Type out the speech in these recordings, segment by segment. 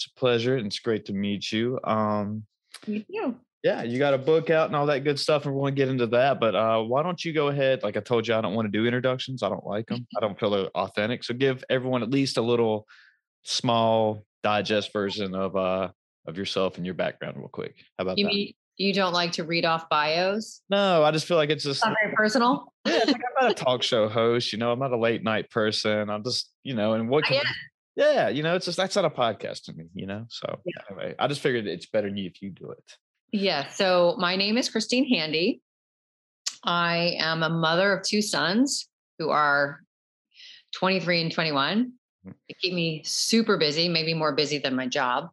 It's a pleasure and it's great to meet you. Um, you. yeah, you got a book out and all that good stuff, and we're going to get into that. But uh, why don't you go ahead? Like I told you, I don't want to do introductions. I don't like them. I don't feel they're authentic. So give everyone at least a little small digest version of uh of yourself and your background, real quick. How about You that? mean you don't like to read off bios? no, I just feel like it's just Not very personal. yeah, it's like I'm not a talk show host. You know, I'm not a late night person. I'm just you know, and what can get yeah, you know, it's just that's not a podcast to me. You know, so Yeah. anyway, I just figured it's better than you if you do it. Yeah. So my name is Christine Handy. I am a mother of two sons who are 23 and 21. Mm. They keep me super busy, maybe more busy than my job.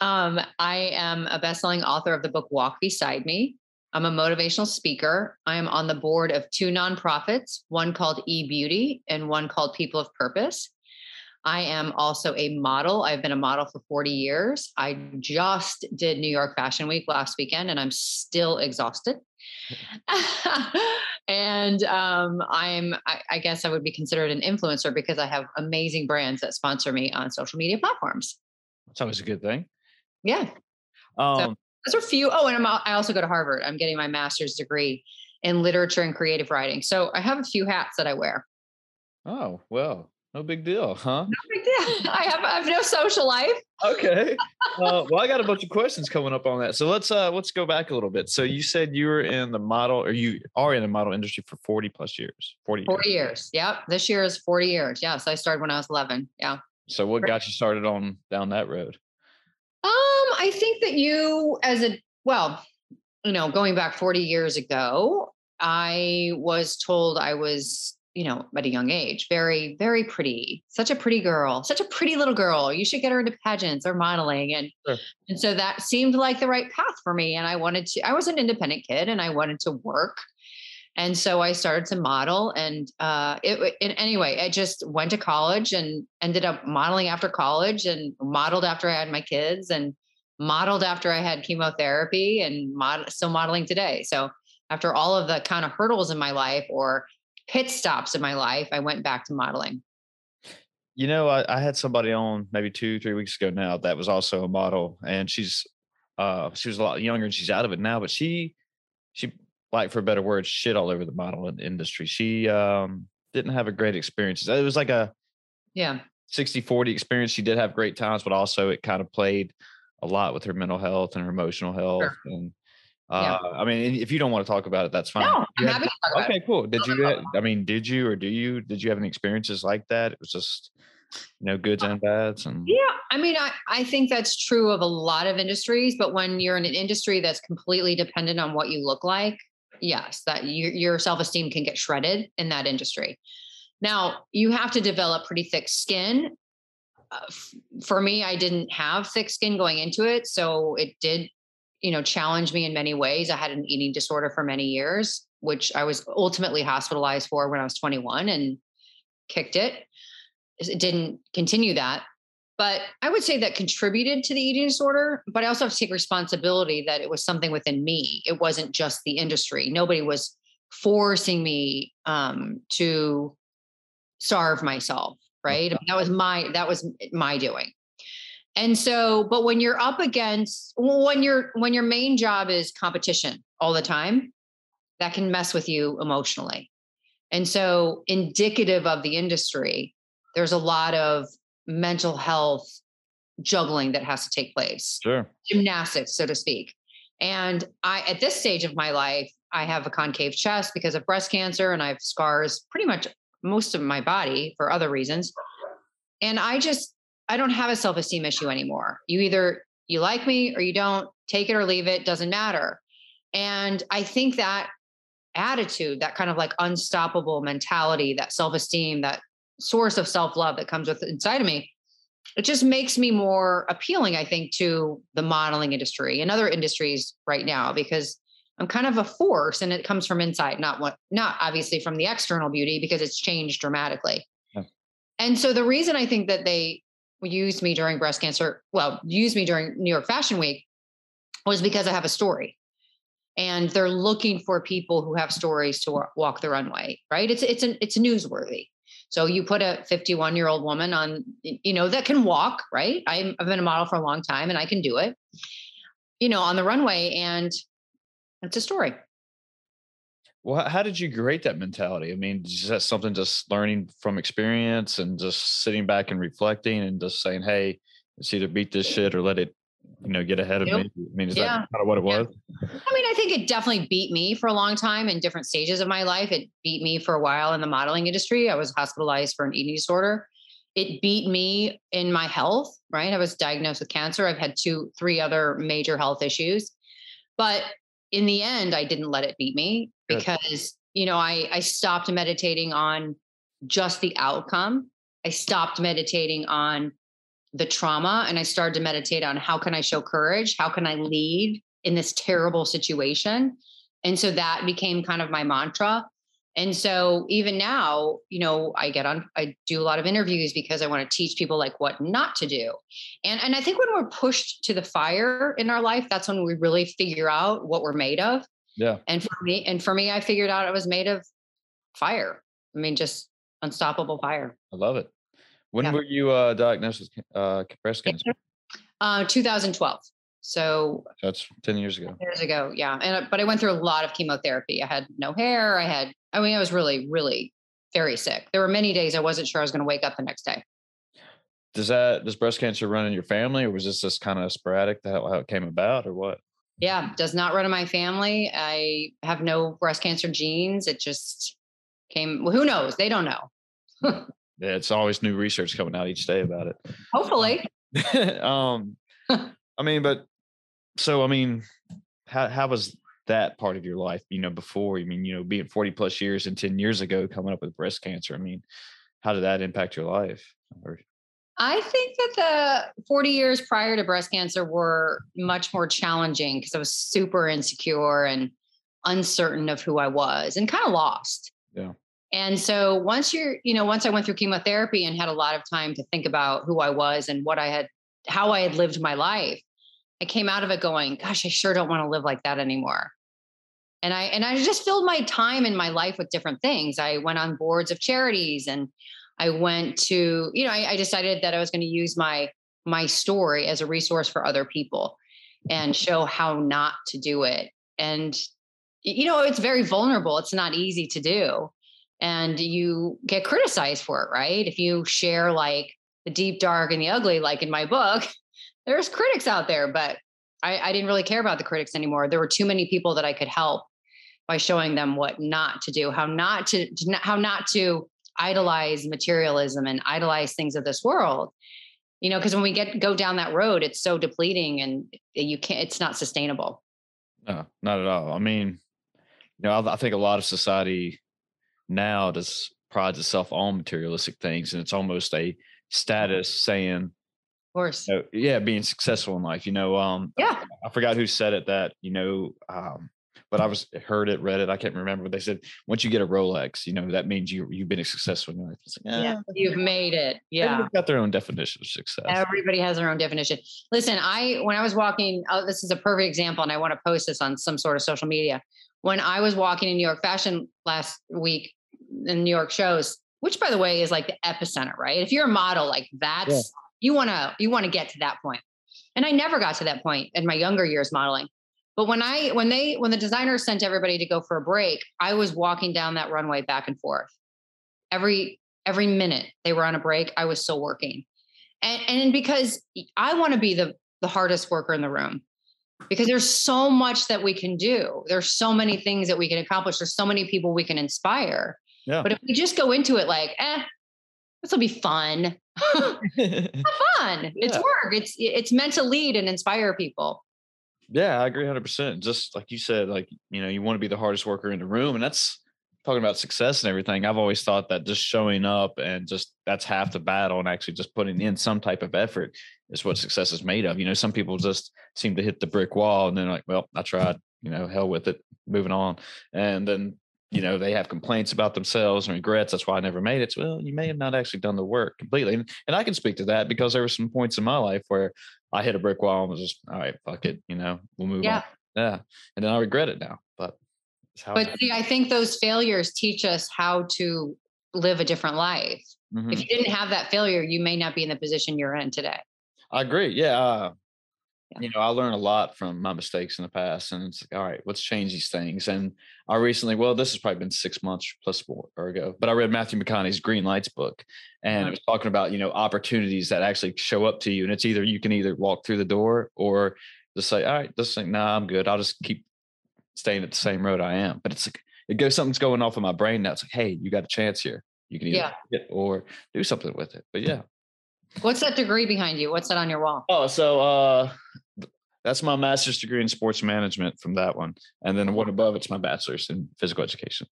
Um, I am a best-selling author of the book Walk Beside Me. I'm a motivational speaker. I am on the board of two nonprofits, one called E Beauty and one called People of Purpose. I am also a model. I've been a model for 40 years. I just did New York Fashion Week last weekend and I'm still exhausted. and um, I'm, I, I guess I would be considered an influencer because I have amazing brands that sponsor me on social media platforms. That's always a good thing. Yeah. Um, Those are few. Oh, and I'm, I also go to Harvard. I'm getting my master's degree in literature and creative writing. So I have a few hats that I wear. oh well, no big deal, huh? No big deal. I have, I have no social life. Okay. Uh, well, I got a bunch of questions coming up on that. So let's uh let's go back a little bit. So you said you were in the model, or you are in the model industry for forty plus years. Forty. 40 years. years. Yep. This year is 40 years. Yes. I started when I was 11. Yeah. So what got you started on down that road? Um, I think that you, as a well, you know, going back 40 years ago, I was told I was, you know, at a young age, very, very pretty, such a pretty girl, such a pretty little girl. You should get her into pageants or modeling. And Sure. and so that seemed like the right path for me. And I wanted to, I was an independent kid and I wanted to work. And so I started to model and uh it and anyway, I just went to college and ended up modeling after college and modeled after I had my kids and modeled after I had chemotherapy and mod- still modeling today. So after all of the kind of hurdles in my life or pit stops in my life, I went back to modeling. You know, I, I had somebody on maybe two, three weeks ago now that was also a model, and she's uh she was a lot younger and she's out of it now, but she she like for a better word, shit all over the modeling industry. She um didn't have a great experience. It was like a Yeah. 60 40 experience. She did have great times, but also it kind of played a lot with her mental health and her emotional health. And Yeah. uh, I mean, if you don't want to talk about it, that's fine. No, I'm happy to talk about Okay, it. cool. Did you? I mean, did you or do you? Did you have any experiences like that? It was just, you know, goods and bads, and Yeah, I mean, I, I think that's true of a lot of industries, but when you're in an industry that's completely dependent on what you look like, yes, that your, your self esteem can get shredded in that industry. Now, you have to develop pretty thick skin. Uh, f- for me, I didn't have thick skin going into it, so it did, you know, challenged me in many ways. I had an eating disorder for many years, which I was ultimately hospitalized for when I was 21 and kicked it it didn't continue that. But I would say that contributed to the eating disorder. But I also have to take responsibility that it was something within me. It wasn't just the industry. Nobody was forcing me um, to starve myself. Right. I mean, that was my that was my doing. And so, but when you're up against when your when your main job is competition all the time, that can mess with you emotionally. And so, indicative of the industry, there's a lot of mental health juggling that has to take place. Sure. Gymnastics, so to speak. And I, at this stage of my life, I have a concave chest because of breast cancer and I have scars pretty much most of my body for other reasons. And I just, I don't have a self esteem issue anymore. You either you like me or you don't, take it or leave it, doesn't matter. And I think that attitude, that kind of like unstoppable mentality, that self esteem, that source of self love that comes with inside of me, it just makes me more appealing, I think, to the modeling industry and other industries right now because I'm kind of a force and it comes from inside, not what, not obviously from the external beauty because it's changed dramatically. Yeah. And so the reason I think that they used me during breast cancer, well, used me during New York Fashion Week was because I have a story and they're looking for people who have stories to walk the runway, right? It's, it's, an, it's newsworthy. So you put a 51 year old woman on, you know, that can walk, right? i have been a model for a long time and I can do it, you know, on the runway. And it's a story. Well, how did you create that mentality? I mean, is that something just learning from experience and just sitting back and reflecting and just saying, "Hey, it's either beat this shit or let it, you know, get ahead of me." I mean, is yeah. that kind of what it was? Yeah. I mean, I think it definitely beat me for a long time in different stages of my life. It beat me for a while in the modeling industry. I was hospitalized for an eating disorder. It beat me in my health. Right, I was diagnosed with cancer. I've had two, three other major health issues, but in the end, I didn't let it beat me Because, you know, I, I stopped meditating on just the outcome. I stopped meditating on the trauma and I started to meditate on how can I show courage? How can I lead in this terrible situation? And so that became kind of my mantra. And so even now, you know, I get on, I do a lot of interviews because I want to teach people like what not to do. And and I think when we're pushed to the fire in our life, that's when we really figure out what we're made of. Yeah. And for me, and for me, I figured out it was made of fire. I mean, just unstoppable fire. I love it. When yeah. were you uh, diagnosed with uh, breast cancer? Uh, 2012. So that's 10 years ago. Years ago, yeah. And but I went through a lot of chemotherapy. I had no hair. I had, I mean, I was really, really very sick. There were many days I wasn't sure I was going to wake up the next day. Does that does breast cancer run in your family, or was this just kind of sporadic how, how it came about, or what? Yeah, does not run in my family. I have no breast cancer genes. It just came. Well, who knows? They don't know. yeah, it's always new research coming out each day about it. Hopefully. um, I mean, but so I mean, how how was that part of your life? You know, before I mean, you know, being forty plus years and ten years ago, coming up with breast cancer. I mean, how did that impact your life? Or, I think that the 40 years prior to breast cancer were much more challenging because I was super insecure and uncertain of who I was and kind of lost. Yeah. And so once you're, you know, once I went through chemotherapy and had a lot of time to think about who I was and what I had, how I had lived my life, I came out of it going, gosh, I sure don't want to live like that anymore. And I and I just filled my time in my life with different things. I went on boards of charities and I went to, you know, I, I decided that I was going to use my my story as a resource for other people and mm-hmm. show how not to do it. And you know, it's very vulnerable. It's not easy to do. And you get criticized for it, right? If you share like the deep, dark, and the ugly, like in my book, there's critics out there, but I, I didn't really care about the critics anymore. There were too many people that I could help by showing them what not to do, how not to, to how not to idolize materialism and idolize things of this world. You know, because when we get go down that road, it's so depleting and you can't. It's not sustainable. No, not at all. I mean, you know, I, I think a lot of society now does prides itself on materialistic things, and it's almost a status saying of course. You know, yeah, being successful in life. You know, um, yeah. I, I, forgot who said it that, you know, um, but I was heard it, read it. I can't remember. But they said once you get a Rolex, you know that means you you've been successful in life. Like, eh, yeah, you've made it. Yeah, everybody's got their own definition of success. Everybody has their own definition. Listen, I when I was walking, oh, this is a perfect example, and I want to post this on some sort of social media. When I was walking in New York Fashion last week in New York shows, which by the way is like the epicenter, right? If you're a model, like that's You want to you want to get to that point. And I never got to that point in my younger years modeling. But when I when they when the designers sent everybody to go for a break, I was walking down that runway back and forth. Every every minute they were on a break, I was still working. And and because I want to be the the hardest worker in the room because there's so much that we can do. There's so many things that we can accomplish. There's so many people we can inspire. Yeah. But if we just go into it like, eh, this will be fun. Fun. It's work. It's it's meant to lead and inspire people. Yeah, I agree 100%. Just like you said, like, you know, you want to be the hardest worker in the room. And that's talking about success and everything. I've always thought that just showing up and just that's half the battle and actually just putting in some type of effort is what success is made of. You know, some people just seem to hit the brick wall and then like, well, I tried, you know, hell with it, moving on. And then, you know, they have complaints about themselves and regrets. That's why I never made it. So, well, you may have not actually done the work completely. And, and I can speak to that because there were some points in my life where I hit a brick wall and was just, all right, fuck it, you know, we'll move Yeah. on. Yeah. And then I regret it now, but it's how it But see, I think those failures teach us how to live a different life. Mhm. If you didn't have that failure, you may not be in the position you're in today. I agree. Yeah. Uh, Yeah. You know, I learned a lot from my mistakes in the past, and it's like, all right, let's change these things. And I recently, well, this has probably been six months plus more ago, but I read Matthew McConaughey's Green Lights book, and it was talking about you know opportunities that actually show up to you, and it's either you can either walk through the door or just say, all right, just say, nah, I'm good. I'll just keep staying at the same road I am. But it's like it goes something's going off in my brain now. It's like, hey, you got a chance here. You can either Yeah. or do something with it. But yeah. What's that degree behind you? What's that on your wall? Oh, so uh that's my master's degree in sports management from that one. And then the one above it's my bachelor's in physical education.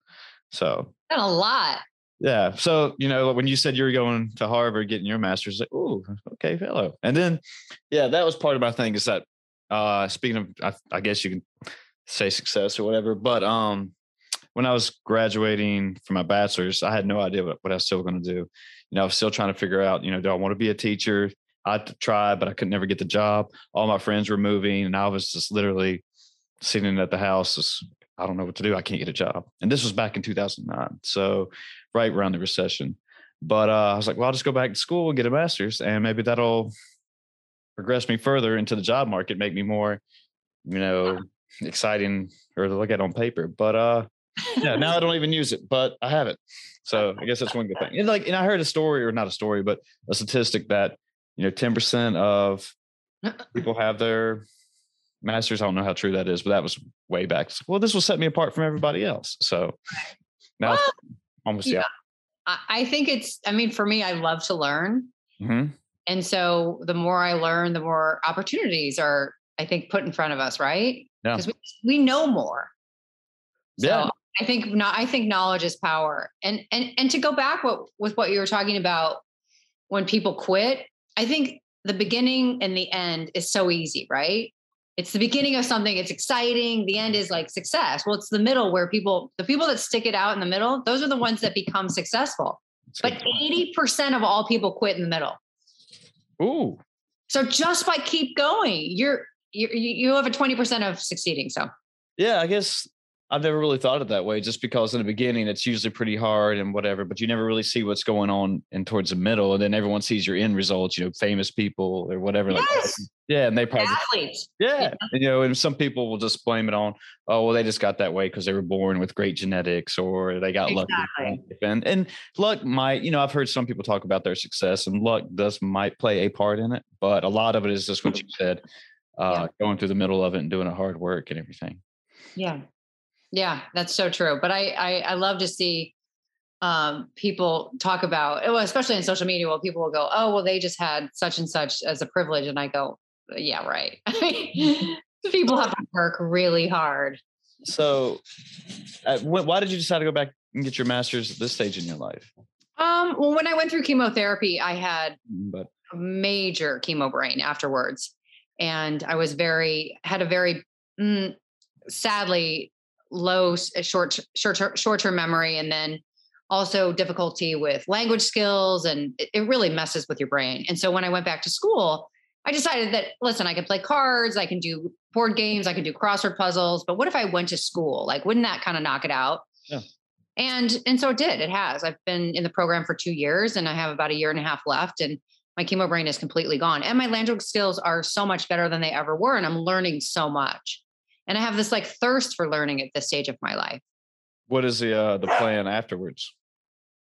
So Got a lot. yeah. So, you know, when you said you were going to Harvard getting your master's, like, oh, okay, fellow. And then yeah, that was part of my thing is that uh speaking of I, I guess you can say success or whatever, but um when I was graduating from my bachelor's, I had no idea what, what I was still going to do. You know, I was still trying to figure out, you know, do I want to be a teacher? I tried, but I could never get the job. All my friends were moving, and I was just literally sitting at the house. Just, I don't know what to do. I can't get a job. And this was back in 2009. So, right around the recession. But uh, I was like, well, I'll just go back to school and get a master's, and maybe that'll progress me further into the job market, make me more, you know, exciting or to look at on paper. But uh, yeah, now I don't even use it, but I have it. So I guess that's one good thing. And like, and I heard a story, or not a story, but a statistic that you know, ten percent of people have their masters. I don't know how true that is, but that was way back. Well, this will set me apart from everybody else. So now Well, almost yeah. yeah. I, think it's, I mean, for me, I love to learn. Mhm. And so the more I learn, the more opportunities are, I think, put in front of us, right? Yeah. Because we, we know more. So Yeah. I think not I think knowledge is power. And and and to go back what with what you were talking about when people quit, I think the beginning and the end is so easy, right? It's the beginning of something, it's exciting. The end is like success. Well, it's the middle where people, the people that stick it out in the middle, those are the ones that become successful. That's But 80% of all people quit in the middle. Ooh, So just by keep going, you're you you have a 20% of succeeding. So yeah, I guess I've never really thought of it that way. Just because in the beginning it's usually pretty hard and whatever, but you never really see what's going on in towards the middle, and then everyone sees your end results. You know, famous people or whatever. Like, Yes. yeah, and they probably athletes. Yeah. And, you know, and some people will just blame it on, oh, well, they just got that way because they were born with great genetics or they got lucky. Exactly. life. And and luck might, you know, I've heard some people talk about their success and luck does might play a part in it, but a lot of it is just what you said, uh, going through the middle of it and doing a hard work and everything. Yeah. Yeah, that's so true. But I I, I love to see um, people talk about, well, especially in social media, where people will go, "Oh, well, they just had such and such as a privilege," and I go, "Yeah, right." people have to work really hard. So, uh, wh- why did you decide to go back and get your master's at this stage in your life? Um, well, when I went through chemotherapy, I had But major chemo brain afterwards and i was very had a very mm, sadly low short short short term memory and then also difficulty with language skills and it, it really messes with your brain and so when i went back to school i decided that listen i can play cards i can do board games i can do crossword puzzles but what if i went to school like wouldn't that kind of knock it out Yeah. and and so it did it has i've been in the program for two years and i have about a year and a half left and my chemo brain is completely gone. And my language skills are so much better than they ever were. And I'm learning so much. And I have this like thirst for learning at this stage of my life. What is the uh, the plan afterwards?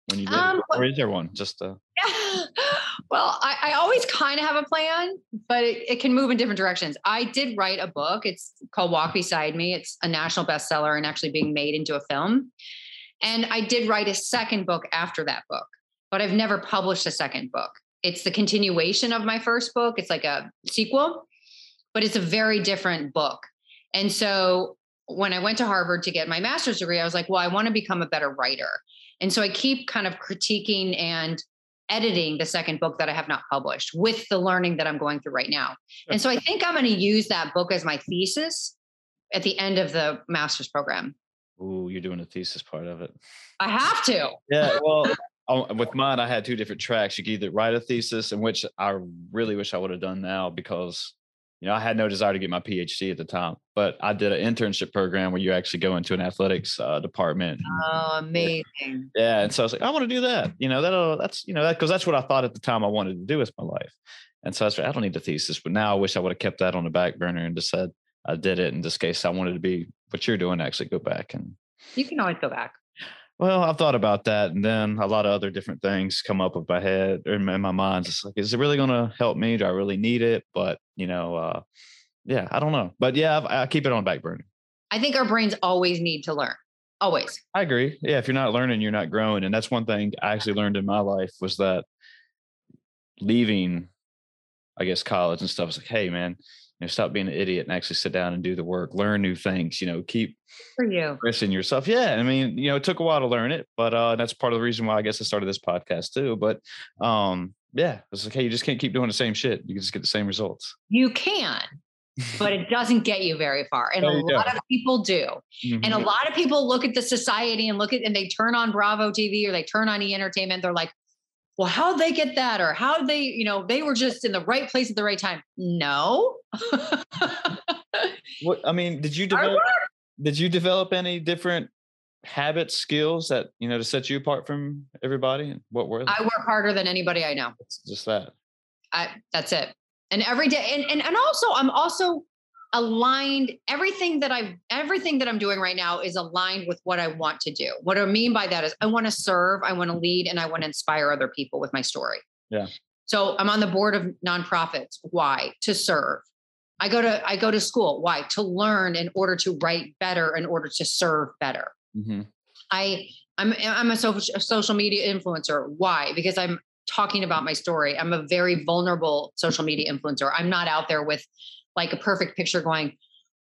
When you did um? Or is there one? Just uh yeah. well, I, I always kind of have a plan, but it, it, can move in different directions. I did write a book. It's called Walk Beside Me. It's a national bestseller and actually being made into a film. And I did write a second book after that book, but I've never published a second book. It's the continuation of my first book. It's like a sequel, but it's a very different book. And so when I went to Harvard to get my master's degree, I was like, well, I want to become a better writer. And so I keep kind of critiquing and editing the second book that I have not published with the learning that I'm going through right now. And so I think I'm going to use that book as my thesis at the end of the master's program. Ooh, you're doing a thesis part of it. I have to. Yeah. Well, oh, with mine, I had two different tracks. You could either write a thesis, in which I really wish I would have done now because you know, I had no desire to get my PhD at the time, but I did an internship program where you actually go into an athletics uh, department. Oh, amazing! Yeah, and so I was like, I want to do that. You know, that that's you know that because that's what I thought at the time I wanted to do with my life. And so I was like, I don't need the thesis, but now I wish I would have kept that on the back burner and just said I did it in this case. I wanted to be what you're doing. Actually, go back and you can always go back. Well, I've thought about that, and then a lot of other different things come up with my head or in my mind. It's like, is it really going to help me? Do I really need it? But you know, uh, yeah, I don't know. But yeah, I, I keep it on back burner. I think our brains always need to learn. Always. I agree. Yeah, if you're not learning, you're not growing, and that's one thing I actually learned in my life was that leaving, I guess, college and stuff. was like, hey, man, know, stop being an idiot and actually sit down and do the work, learn new things, you know, keep for you pressing yourself. Yeah. I mean, you know, it took a while to learn it, but uh that's part of the reason why I guess I started this podcast too. But um, yeah, it's like, hey, you just can't keep doing the same shit. You can just get the same results. You can, but it doesn't get you very far. And a lot go. of people do. Mm-hmm. And a mm-hmm. lot of people look at the society and look at and they turn on Bravo TV or they turn on e entertainment. They're like, well, how'd they get that? Or how did they, you know, they were just in the right place at the right time. No. what I mean, did you develop did you develop any different habits, skills that, you know, to set you apart from everybody? And What were they? I work harder than anybody I know. It's just that. I that's it. And every day, and, and and also I'm also aligned everything that i everything that i'm doing right now is aligned with what i want to do. What i mean by that is i want to serve i want to lead and i want to inspire other people with my story. Yeah. So i'm on the board of nonprofits. Why? To serve. I go to i go to school. Why? To learn in order to write better in order to serve better. Mm-hmm. i i'm i'm a social, a social media influencer. Why? Because i'm talking about my story. I'm a very vulnerable social media influencer. I'm not out there with like a perfect picture going,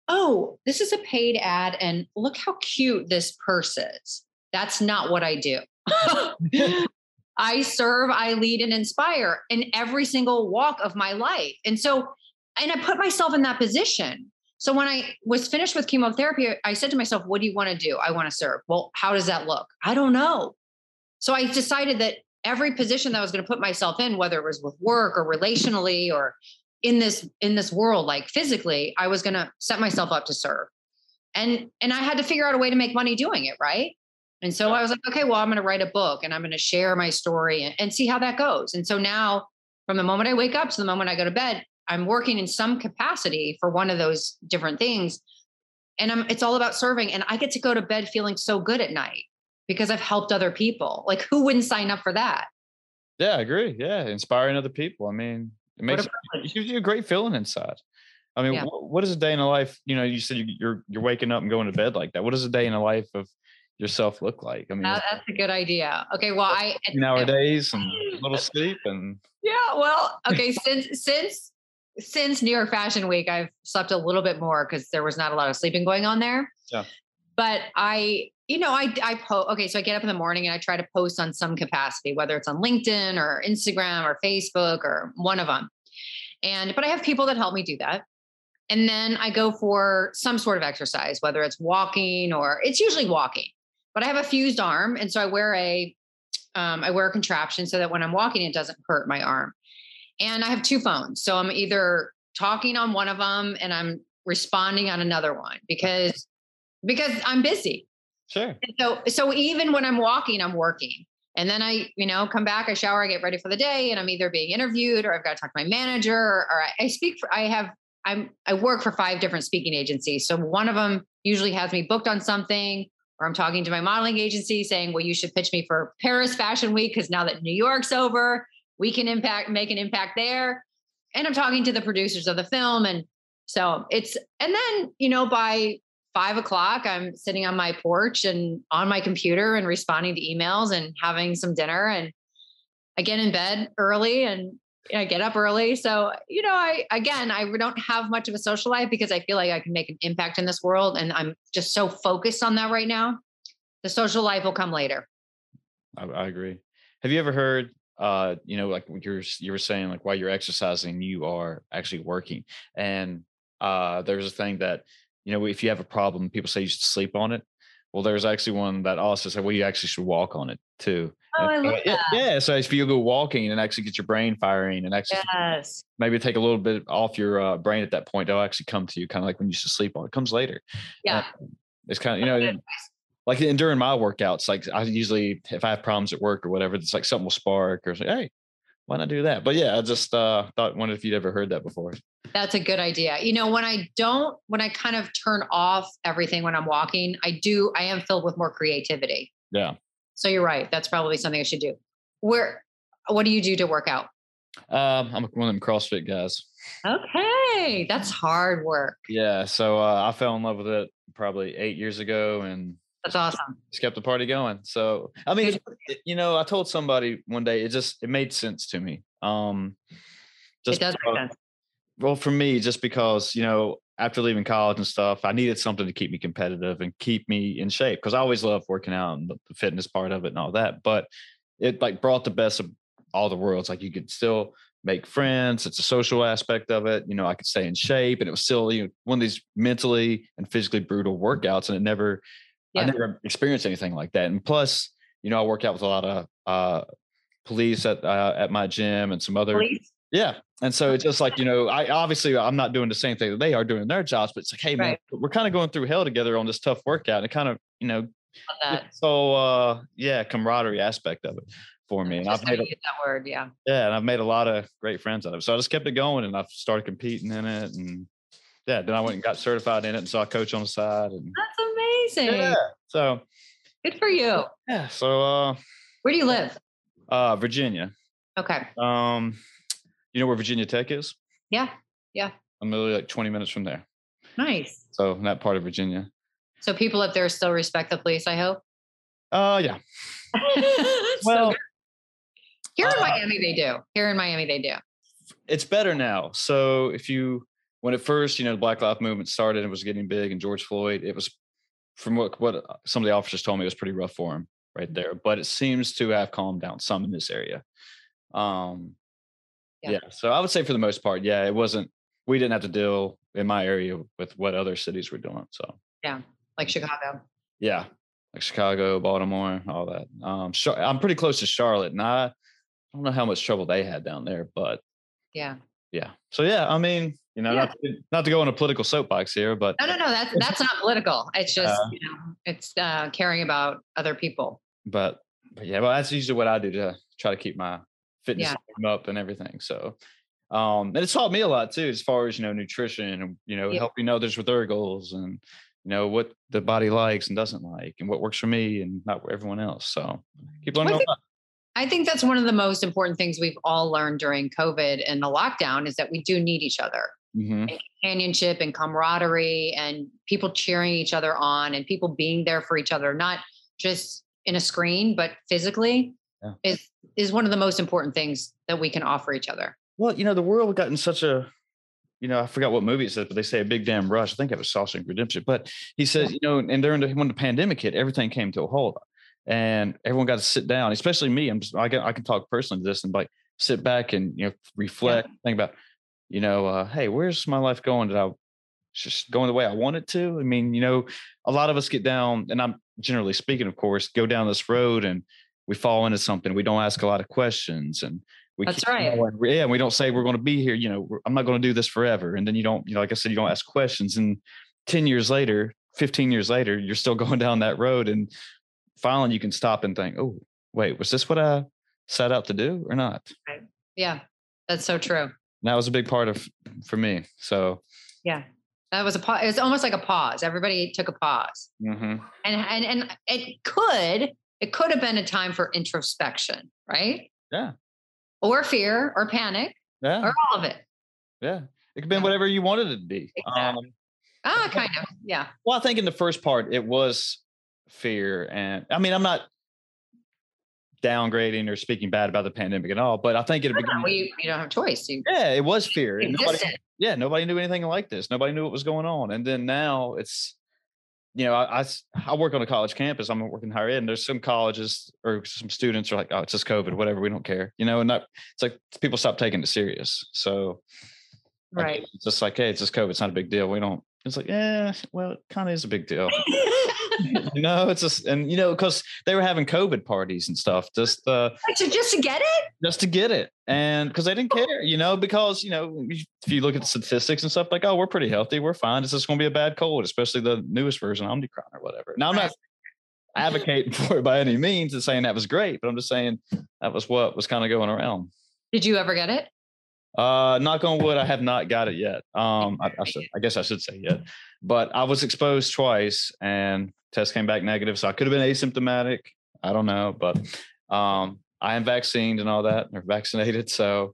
oh, this is a paid ad and look how cute this purse is. That's not what I do. I serve, I lead, and inspire in every single walk of my life. And so, and I put myself in that position. So when I was finished with chemotherapy, I said to myself, what do you want to do? I want to serve. Well, how does that look? I don't know. So I decided that every position that I was going to put myself in, whether it was with work or relationally or in this in this world like physically i was going to set myself up to serve. And and i had to figure out a way to make money doing it right? And so i was like okay well i'm going to write a book and i'm going to share my story and, and see how that goes. And so now from the moment i wake up to the moment i go to bed i'm working in some capacity for one of those different things. And I'm, it's all about serving and i get to go to bed feeling so good at night because i've helped other people. Like who wouldn't sign up for that? Yeah i agree. Yeah inspiring other people. I mean it makes it gives you a great feeling inside. I mean, yeah. what, what is a day in a life? You know, you said you, you're you're waking up and going to bed like that. What does a day in a life of yourself look like? I mean, that, that's a good idea. Okay, well, I nowadays and a little sleep and yeah, well, okay, since since since New York Fashion Week, I've slept a little bit more because there was not a lot of sleeping going on there. Yeah, but I you know, I I post okay, so I get up in the morning and I try to post on some capacity, whether it's on LinkedIn or Instagram or Facebook or one of them. And but I have people that help me do that. And then I go for some sort of exercise, whether it's walking or it's usually walking. But I have a fused arm, and so I wear a um, I wear a contraption so that when I'm walking, it doesn't hurt my arm. And I have two phones, so I'm either talking on one of them and I'm responding on another one because because I'm busy. Sure. so so even when I'm walking, I'm working. And then I, you know, come back, I shower, I get ready for the day, and I'm either being interviewed or I've got to talk to my manager or, or I, I speak for, I have, I'm, I work for five different speaking agencies. So one of them usually has me booked on something, or I'm talking to my modeling agency saying, well, you should pitch me for Paris Fashion Week because now that New York's over, we can impact, make an impact there. And I'm talking to the producers of the film. And so it's, and then, you know, by five o'clock, I'm sitting on my porch and on my computer and responding to emails and having some dinner. And I get in bed early and I get up early. So, you know, I, again, I don't have much of a social life because I feel like I can make an impact in this world. And I'm just so focused on that right now. The social life will come later. I, I agree. Have you ever heard, uh, you know, like you're, you were saying, like while you're exercising, you are actually working. And uh, there's a thing that you know, if you have a problem, people say you should sleep on it. Well, there's actually one that also said, well, you actually should walk on it too. Oh, I love that. Yeah. So if you go walking and actually get your brain firing and actually yes. maybe take a little bit off your uh, brain at that point, they'll actually come to you kind of like when you used to sleep on it. it comes later. Yeah. it's kind of, you know, like during my workouts, like I usually, if I have problems at work or whatever, it's like something will spark or say, Hey, why not do that? But yeah, I just uh, thought, wondered if you'd ever heard that before. That's a good idea. You know, when I don't, when I kind of turn off everything when I'm walking, I do, I am filled with more creativity. Yeah. So you're right. That's probably something I should do. Where, what do you do to work out? Um, I'm one of them CrossFit guys. Okay. That's hard work. Yeah. So uh, I fell in love with it probably eight years ago and that's awesome. Just kept the party going. So, I mean, it, you know, I told somebody one day, it just, it made sense to me. Um, just it does because, make sense. Well, for me, just because, you know, after leaving college and stuff, I needed something to keep me competitive and keep me in shape because I always loved working out and the fitness part of it and all that. But it like brought the best of all the worlds. Like you could still make friends. It's a social aspect of it. You know, I could stay in shape and it was still you know, one of these mentally and physically brutal workouts. And it never, yeah. I never experienced anything like that. And plus, you know, I work out with a lot of uh, police at uh, at my gym and some other. Police? Yeah. And so it's just like, you know, I obviously I'm not doing the same thing that they are doing their jobs, but it's like, hey man, right. we're kind of going through hell together on this tough workout. And it kind of, you know, so uh yeah, camaraderie aspect of it for me. And I've made a, that word, yeah. Yeah, and I've made a lot of great friends out of it. So I just kept it going and I've started competing in it and yeah, then I went and got certified in it and saw a coach on the side and that's amazing. Yeah. So good for you. Yeah. So uh where do you live? Uh Virginia. Okay. Um you know where Virginia Tech is? Yeah. Yeah. I'm literally like 20 minutes from there. Nice. So in that part of Virginia. So people up there still respect the police, I hope. Uh yeah. well so here in uh, Miami they do. Here in Miami they do. It's better now. So if you when at first, you know, the Black Lives Movement started and was getting big and George Floyd, it was from what what uh, some of the officers told me it was pretty rough for him right mm-hmm. there. But it seems to have calmed down some in this area. Um yeah. yeah. So I would say for the most part, yeah, it wasn't we didn't have to deal in my area with what other cities were doing. So yeah, like Chicago. Yeah. Like Chicago, Baltimore, all that. Um I'm pretty close to Charlotte and I, I don't know how much trouble they had down there, but yeah. Yeah. So yeah, I mean, you know, yeah. not, to, not to go on a political soapbox here, but no, no, no, that's that's not political. It's just uh, you know, it's uh, caring about other people. But, but yeah, well, that's usually what I do to try to keep my fitness yeah. up and everything. So, um, and it's taught me a lot too, as far as you know, nutrition and you know, yeah. helping others with their goals and you know what the body likes and doesn't like, and what works for me and not everyone else. So, keep learning. I think that's one of the most important things we've all learned during COVID and the lockdown is that we do need each other. Mm-hmm. And companionship and camaraderie and people cheering each other on and people being there for each other, not just in a screen, but physically yeah. is is one of the most important things that we can offer each other. Well, you know, the world got in such a you know, I forgot what movie it says, but they say a big damn rush. I think it was Shawshank Redemption. But he says, you know, and during the, when the pandemic hit, everything came to a halt and everyone got to sit down, especially me. I'm just, I can, I can talk personally to this and like sit back and, you know, reflect, yeah. think about, you know, uh, Hey, where's my life going? Did I just going the way I want it to? I mean, you know, a lot of us get down and I'm generally speaking, of course, go down this road and we fall into something. We don't ask a lot of questions and we That's right. Yeah. We don't say we're going to be here, you know, I'm not going to do this forever. And then you don't, you know, like I said, you don't ask questions and 10 years later, 15 years later, you're still going down that road and finally you can stop and think, oh, wait, was this what I set out to do or not? Right. Yeah, that's so true. And that was a big part of for me. So Yeah. That was a pause. It was almost like a pause. Everybody took a pause. mhm. And and and it could, it could have been a time for introspection, right? Yeah. Or fear or panic yeah, or all of it. yeah, it could have been whatever you wanted it to be. Exactly. Um, Ah, kind of. Yeah. well, I think in the first part it was fear, and I mean, I'm not downgrading or speaking bad about the pandemic at all, but I think it Well, began. you, you don't have choice. You Yeah, it was fear. Nobody, yeah, nobody knew anything like this. Nobody knew what was going on. And then now it's, you know, I I work on a college campus. I'm working higher ed, and there's some colleges or some students are like, oh, it's just COVID, whatever. We don't care, you know. And that it's like people stop taking it serious. So like, Right. it's just like, hey, it's just COVID. It's not a big deal. We don't. It's like, yeah, well, it kind of is a big deal. you know, it's just, and you know, because they were having COVID parties and stuff, just uh, so just to get it? just to get it and because they didn't care you know because you know if you look at the statistics and stuff like oh we're pretty healthy we're fine it's just going to be a bad cold especially the newest version omicron or whatever now i'm not advocating for it by any means and saying that was great but i'm just saying that was what was kind of going around Did you ever get it? Uh knock on wood i have not got it yet um I, I, should, I guess i should say yet but i was exposed twice and test came back negative so i could have been asymptomatic i don't know but um i am vaccinated and all that or vaccinated so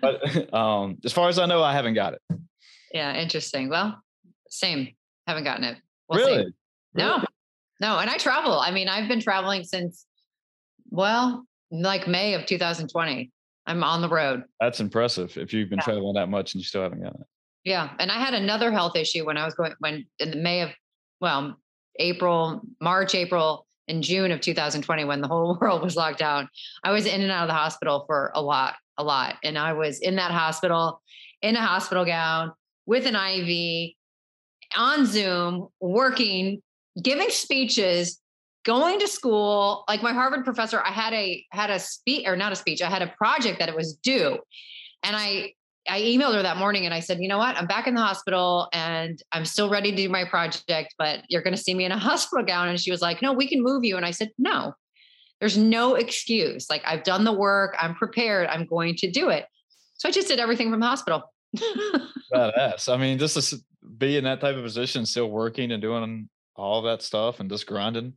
but um as far as i know i haven't got it Yeah, interesting. Well, same. Haven't gotten it. We'll see. really No, no. And I travel. I mean, I've been traveling since, well, like May of 2020. I'm on the road. that's impressive if you've been Yeah. traveling that much and you still haven't got it Yeah. And I had another health issue when I was going, when in the May of, well, April, March, April, and June of 2020, when the whole world was locked down. I was in and out of the hospital for a lot, a lot. And I was in that hospital in a hospital gown with an IV on Zoom, working, giving speeches, going to school. Like my Harvard professor, I had a had a speech or not a speech, I had a project that it was due. And I I emailed her that morning and I said, you know what? I'm back in the hospital and I'm still ready to do my project, but you're going to see me in a hospital gown. And she was like, no, we can move you. And I said, no, there's no excuse. Like I've done the work, I'm prepared, I'm going to do it. So I just did everything from the hospital. badass i mean just to be in that type of position still working and doing all that stuff and just grinding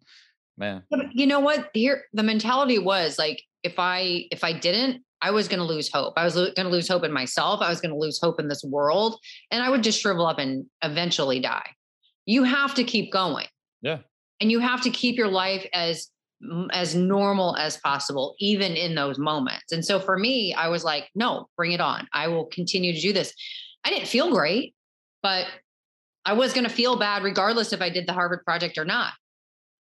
man but you know what? Here, the mentality was like, if I if I didn't, I was going to lose hope. I was lo- going to lose hope in myself. I was going to lose hope in this world, and I would just shrivel up and eventually die. You have to keep going. Yeah. and you have to keep your life as as normal as possible, even in those moments. And so for me, I was like, no, bring it on. I will continue to do this. I didn't feel great, but I was going to feel bad regardless if I did the Harvard project or not.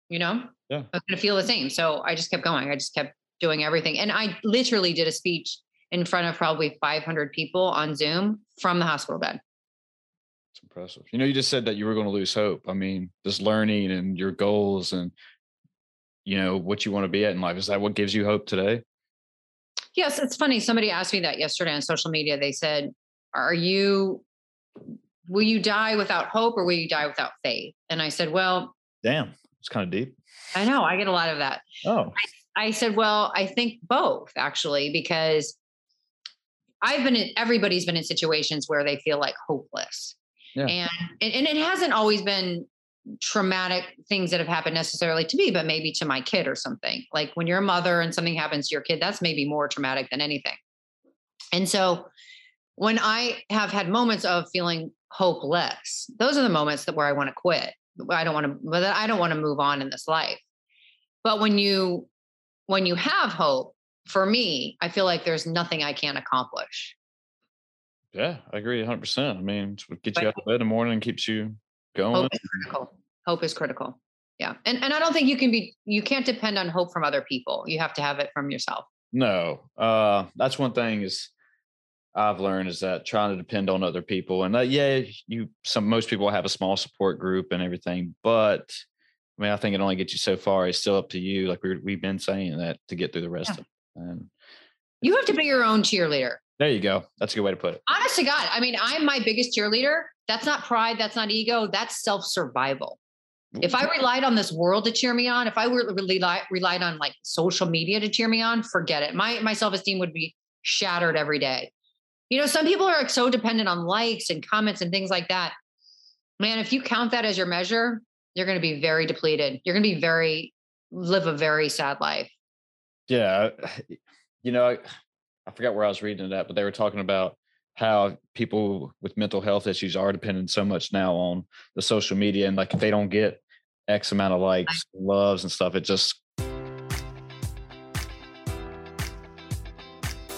You know, Yeah. I was going to feel the same. So I just kept going. I just kept doing everything. And I literally did a speech in front of probably 500 people on Zoom from the hospital bed. It's impressive. You know, you just said that you were going to lose hope. I mean, just learning and your goals and you know what you want to be at in life. Is that what gives you hope today? Yes, it's funny. Somebody asked me that yesterday on social media. They said, Are you, will you die without hope or will you die without faith? And I said, Well, Damn, it's kind of deep. I know I get a lot of that. Oh, I said, Well, I think both actually, because I've been in, everybody's been in situations where they feel like hopeless. Yeah. And, and and it hasn't always been traumatic things that have happened necessarily to me, but maybe to my kid or something. Like when you're a mother and something happens to your kid, that's maybe more traumatic than anything. And so when I have had moments of feeling hopeless, those are the moments that where I want to quit. I don't want to, but I don't want to move on in this life. But when you when you have hope, for me, I feel like there's nothing I can't accomplish. yeah, I agree 100. percent I mean, it's what gets you out of bed in the morning and keeps you going. Hope is critical. Hope is critical. Yeah. And and I don't think you can be you can't depend on hope from other people. You have to have it from yourself. No, uh, that's one thing is I've learned is that trying to depend on other people, and uh, yeah, you some most people have a small support group and everything, but I mean, I think it only gets you so far. It's still up to you, like we we've been saying that to get through the rest Yeah. of it. And You have to be your own cheerleader. there you go. That's a good way to put it. Honest to God. I mean, I'm my biggest cheerleader. That's not pride, that's not ego, that's self-survival. If I relied on this world to cheer me on, if I were relied relied on like social media to cheer me on, forget it. My my self esteem would be shattered every day. You know, some people are like so dependent on likes and comments and things like that. Man, if you count that as your measure, you're going to be very depleted. You're going to be very live a very sad life. Yeah, you know, I, I forgot where I was reading it at, but they were talking about how people with mental health issues are dependent so much now on the social media and like if they don't get x amount of likes loves and stuff it just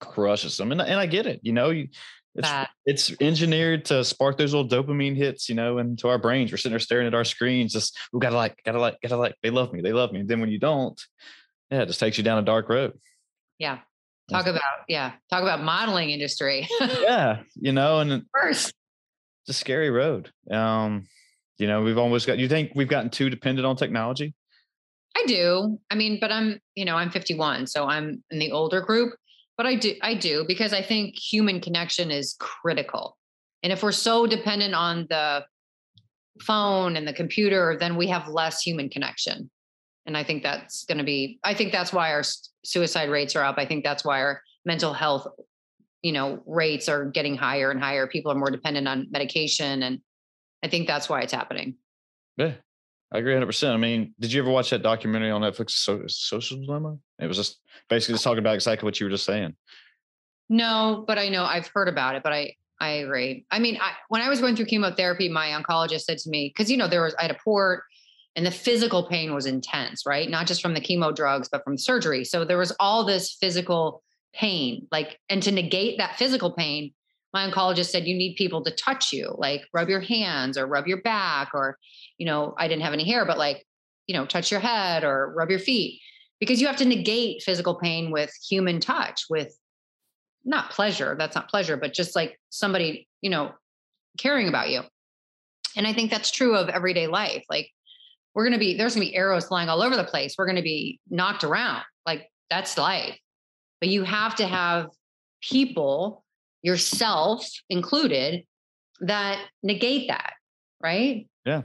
crushes them. And, and I get it, you know, you, it's, it's engineered to spark those little dopamine hits, you know, into our brains. We're sitting there staring at our screens, just we gotta like, gotta like, gotta like, they love me, they love me. And then when you don't, yeah, it just takes you down a dark road. Yeah. Talk about, yeah, talk about modeling industry. yeah, you know, and first it's a scary road. Um, you know, we've almost got you think we've gotten too dependent on technology? I do. I mean, but I'm, you know, I'm 51, so I'm in the older group but I do I do because I think human connection is critical. And if we're so dependent on the phone and the computer, then we have less human connection. And I think that's going to be I think that's why our suicide rates are up. I think that's why our mental health you know rates are getting higher and higher. People are more dependent on medication and I think that's why it's happening. Yeah. I agree 100%. I mean, did you ever watch that documentary on Netflix, so- Social Dilemma? It was just basically just talking about exactly what you were just saying. No, but I know I've heard about it, but I, I agree. I mean, I, when I was going through chemotherapy, my oncologist said to me, because, you know, there was, I had a port and the physical pain was intense, right? Not just from the chemo drugs, but from surgery. So there was all this physical pain, like, and to negate that physical pain, my oncologist said, you need people to touch you, like rub your hands or rub your back or, you know, I didn't have any hair, but like, you know, touch your head or rub your feet because you have to negate physical pain with human touch, with not pleasure. That's not pleasure, but just like somebody, you know, caring about you. And I think that's true of everyday life. Like, we're going to be, there's going to be arrows flying all over the place. We're going to be knocked around. Like, that's life. But you have to have people, yourself included, that negate that. Right. Yeah.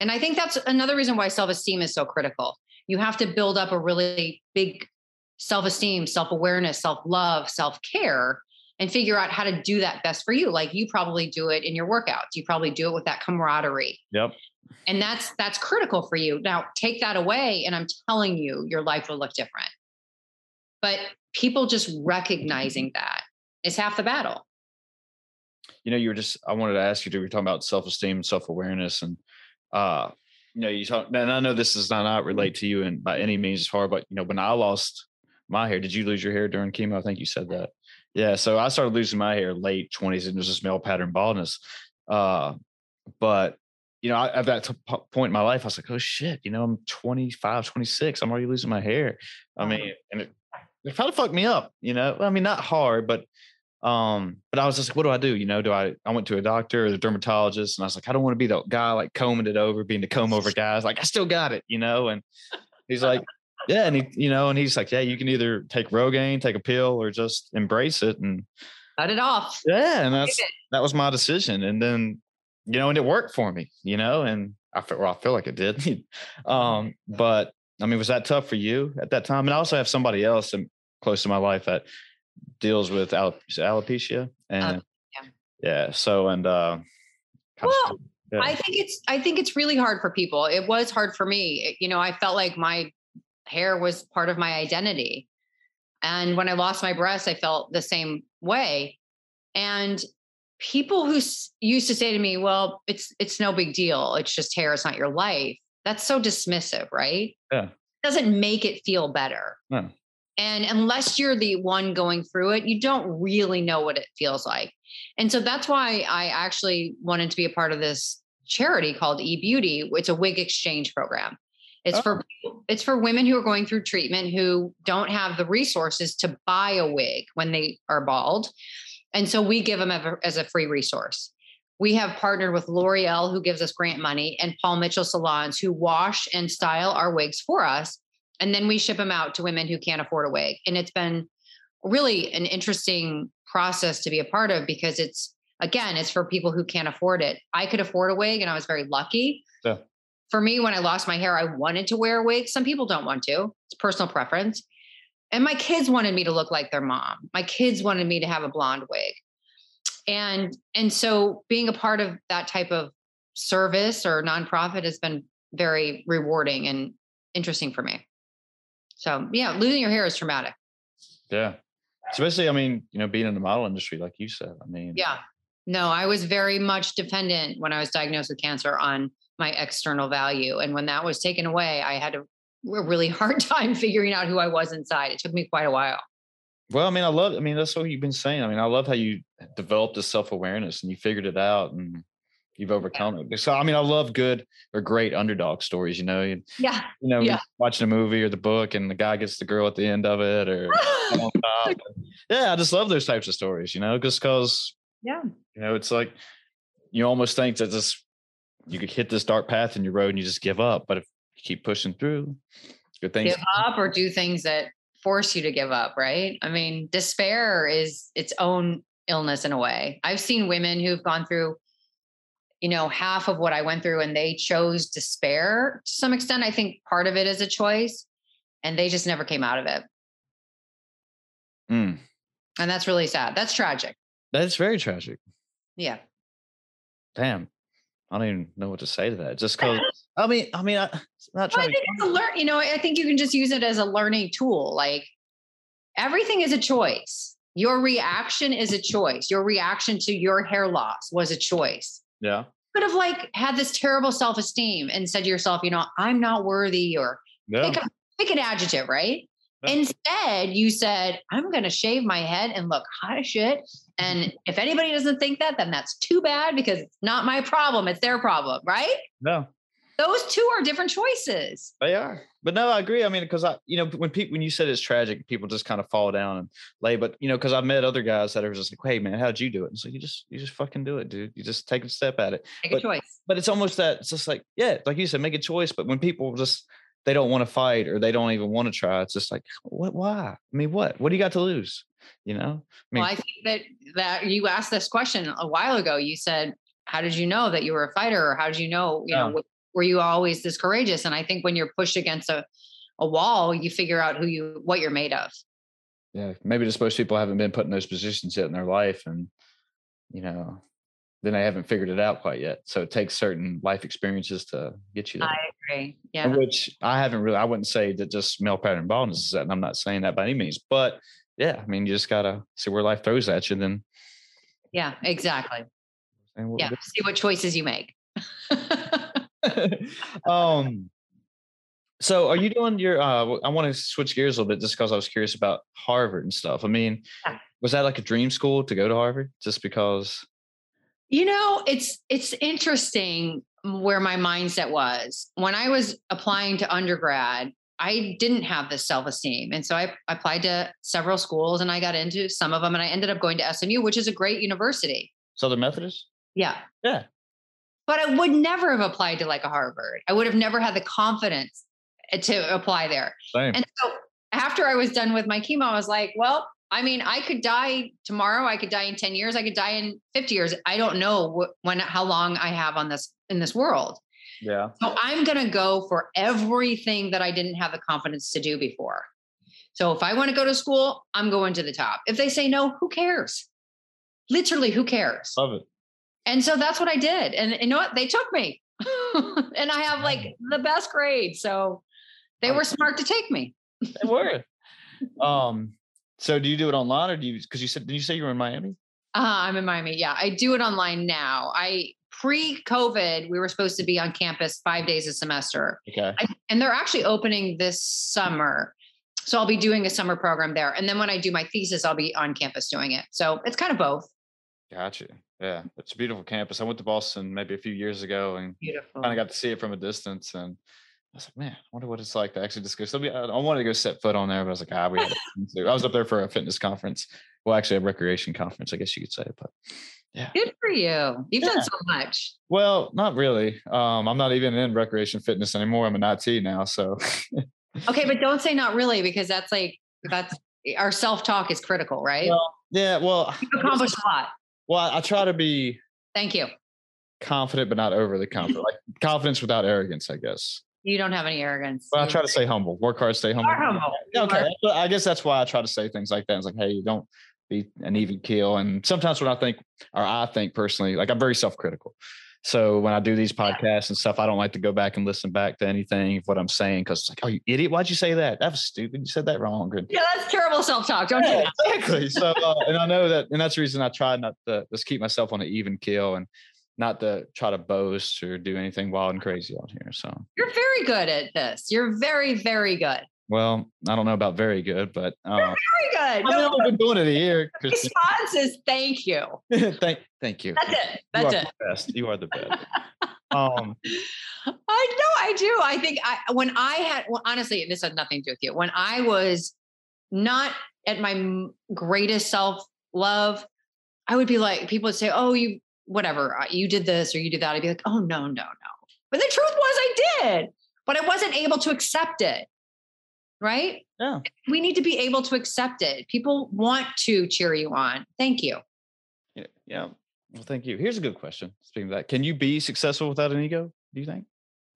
And I think that's another reason why self esteem is so critical. You have to build up a really big self esteem, self awareness, self love, self care, and figure out how to do that best for you. Like you probably do it in your workouts. You probably do it with that camaraderie. Yep. And that's that's critical for you. Now take that away, and I'm telling you, your life will look different. But people just recognizing that is half the battle. You know, you were just I wanted to ask you, we were talking about self esteem, and self awareness, and uh, you know, you talk, and I know this does not, not relate to you and by any means as far, but you know, when I lost my hair, did you lose your hair during chemo? I think you said that. Yeah. So I started losing my hair late twenties and it was just male pattern baldness. Uh, but you know, I, at that t- point in my life, I was like, oh shit, you know, I'm 25, 26. I'm already losing my hair. I mean, and it, it kind of fucked me up, you know, I mean, not hard, but um, but I was just like, what do I do? You know, do I, I went to a doctor or a dermatologist and I was like, I don't want to be the guy like combing it over, being the comb over guys. Like, I still got it, you know? And he's like, yeah, and he, you know, and he's like, yeah, you can either take Rogaine, take a pill, or just embrace it. And cut it off. yeah, and that's that was my decision. And then, you know, and it worked for me, you know, and I feel well, I feel like it did. um, but I mean, was that tough for you at that time? And I also have somebody else close to my life that deals with alo- alopecia, and yeah. yeah, so and uh, Well, yeah. I think it's I think it's really hard for people. It was hard for me. It- you know, I felt like my hair was part of my identity. And when I lost my breasts, I felt the same way. And people who s- used to say to me, "Well, it's it's no big deal. It's just hair. It's not your life." That's so dismissive, right? Yeah. doesn't make it feel better. No. And unless you're the one going through it, you don't really know what it feels like. And so that's why I actually wanted to be a part of this charity called eBeauty. It's a wig exchange program. It's for oh. it's for women who are going through treatment who don't have the resources to buy a wig when they are bald. And so we give them as a free resource. We have partnered with L'Oreal, who gives us grant money, and Paul Mitchell salons, who wash and style our wigs for us. And then we ship them out to women who can't afford a wig. And it's been really an interesting process to be a part of because it's, again, it's for people who can't afford it. I could afford a wig and I was very lucky. Yeah. For me, when I lost my hair, I wanted to wear a wig. Some people don't want to, it's personal preference. And my kids wanted me to look like their mom. My kids wanted me to have a blonde wig. And and so being a part of that type of service or nonprofit has been very rewarding and interesting for me. So yeah, losing your hair is traumatic. yeah, especially I mean, you know, being in the model industry, like you said, I mean, Yeah. No, I was very much dependent when I was diagnosed with cancer on my external value. And when that was taken away, I had a, a really hard time figuring out who I was inside. It took me quite a while. Well, I mean, I love. I mean, that's what you've been saying. I mean, I love how you developed this self awareness and you figured it out and you've overcome it. So, I mean, I love good or great underdog stories. You know, you, Yeah. you know, Yeah. watching a movie or the book, and the guy gets the girl at the end of it, or yeah, I just love those types of stories. You know, just because Yeah. you know, it's like you almost think that this you could hit this dark path in your road and you just give up. But if you keep pushing through, good things. Give up or do things that force you to give up, right? I mean, despair is its own illness in a way. I've seen women who've gone through, you know, half of what I went through and they chose despair to some extent. I think part of it is a choice and they just never came out of it. Mm, And that's really sad. That's tragic. that's very tragic. Yeah. Damn. I don't even know what to say to that. Just because I mean, I mean, I, not Well, I trying think it's a learn, you know, I think you can just use it as a learning tool. Like everything is a choice. Your reaction is a choice. Your reaction to your hair loss was a choice. Yeah. could have like had this terrible self-esteem and said to yourself, you know, I'm not worthy or Yeah. pick, a, pick an adjective, right? Yeah. Instead, you said, I'm going to shave my head and look hot as shit. And mm-hmm. if anybody doesn't think that, then that's too bad because it's not my problem. It's their problem, right? No, Those two are different choices. they are. But no, I agree. I mean, because I, you know, when people when you said it's tragic, people just kind of fall down and lay. But you know, because I've met other guys that are just like, "Hey, man, how'd you do it?" And so you just you just fucking do it, dude. You just take a step at it. Make But- a choice. But it's almost that it's just like, yeah, like you said, make a choice. But when people just they don't want to fight or they don't even want to try, it's just like, what? Why? I mean, what? What do you got to lose? You know? I mean, well, I think that that you asked this question a while ago. You said, "How did you know that you were a fighter?" Or how did you know? You know. Were you always this courageous? And I think when you're pushed against a a wall, you figure out who you what you're made of. yeah, maybe just most people haven't been put in those positions yet in their life, and you know, then they haven't figured it out quite yet. So it takes certain life experiences to get you there. I agree. Uh, yeah. And Which I haven't really. I wouldn't say that just male pattern baldness is that, and I'm not saying that by any means. But yeah, I mean, you just gotta see where life throws at you, then. Yeah. Exactly. Yeah. See what choices you make. um so are you doing your uh i want to switch gears a little bit just because i was curious about harvard and stuff i mean Yeah. was that like a dream school to go to harvard just because You know, it's it's interesting where my mindset was. When I was applying to undergrad, I didn't have this self-esteem. And so I applied to several schools and I got into some of them and I ended up going to SMU, which is a great university. southern methodist Yeah. Yeah. But I would never have applied to like a Harvard. I would have never had the confidence eh, to apply there. Same. And so after I was done with my chemo, I was like, well, I mean, I could die tomorrow. I could die in 10 years. I could die in 50 years. I don't know wh- when, how long I have on this, in this world. yeah. So I'm going to go for everything that I didn't have the confidence to do before. So if I want to go to school, I'm going to the top. If they say no, who cares? Literally, who cares? Love it. And so that's what I did. And you know what? They took me. and I have like the best grade. So they were smart to take me. They were. um, so do you do it online or do you because you said did you say you were in Miami? Uh, I'm in Miami. Yeah, I do it online now. I pre-COVID, we were supposed to be on campus five days a semester, Okay. I, and they're actually opening this summer. So I'll be doing a summer program there, and then when I do my thesis, I'll be on campus doing it. So it's kind of both. Gotcha. Yeah. It's a beautiful campus. I went to Boston maybe a few years ago and Beautiful. kind of got to see it from a distance and I was like, man, I wonder what it's like to actually just go. So I wanted to go set foot on there, but I was like, ah, we had to. I was up there for a fitness conference. Well, actually, a recreation conference, I guess you could say. But yeah, Good for you. You've Yeah. done so much. well, not really. Um, I'm not even in recreation fitness anymore. I'm an IT now. So Okay, but don't say not really because that's like that's our self-talk is critical, right? well, yeah, well, You've accomplished a lot. Well, I try to be Thank you. confident, but not overly confident. Like confidence without arrogance, I guess. You don't have any arrogance. But I try to stay humble, work hard, stay humble. humble. Yeah, okay. are- I guess that's why I try to say things like that. It's like, hey, you don't be an even keel. And sometimes when I think, or I think personally, like I'm very self-critical. So when I do these podcasts and stuff, I don't like to go back and listen back to anything of what I'm saying because it's like, oh, you idiot! Why'd you say that? That was stupid. You said that wrong. And, Yeah, that's terrible self-talk. Don't do yeah, that. exactly. So, uh, and I know that, and that's the reason I try not to just keep myself on an even keel and not to try to boast or do anything wild and crazy on here. So, You're very good at this. You're very, very good. Well, I don't know about very good, but uh, Very good. I mean, I've been doing it a year. Christine. response is thank you. thank, thank you. That's it. You That's are it. the best. You are the best. Um, I know I do. I think I when I had well, honestly, this had nothing to do with you. When I was not at my greatest self love, I would be like, people would say, "Oh, you whatever, uh, you did this or you did that." I'd be like, "Oh no, no, no." But the truth was, I did, but I wasn't able to accept it. Right? yeah. We need to be able to accept it. People want to cheer you on. Thank you. Yeah. Yeah. Well, thank you. Here's a good question. Speaking of that, can you be successful without an ego? Do you think?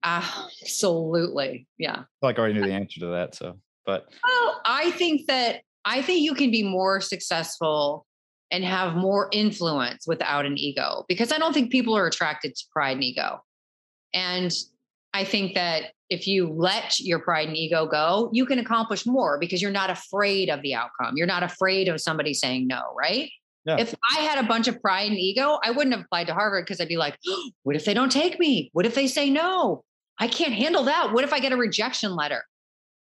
Ah, absolutely. Yeah. Like I already knew the answer to that. So, but Well, I think that I think you can be more successful and have more influence without an ego because I don't think people are attracted to pride and ego. And I think that if you let your pride and ego go, you can accomplish more because you're not afraid of the outcome. You're not afraid of somebody saying no, right? Yeah. If I had a bunch of pride and ego, I wouldn't have applied to Harvard because I'd be like, what if they don't take me? What if they say no? I can't handle that. What if I get a rejection letter?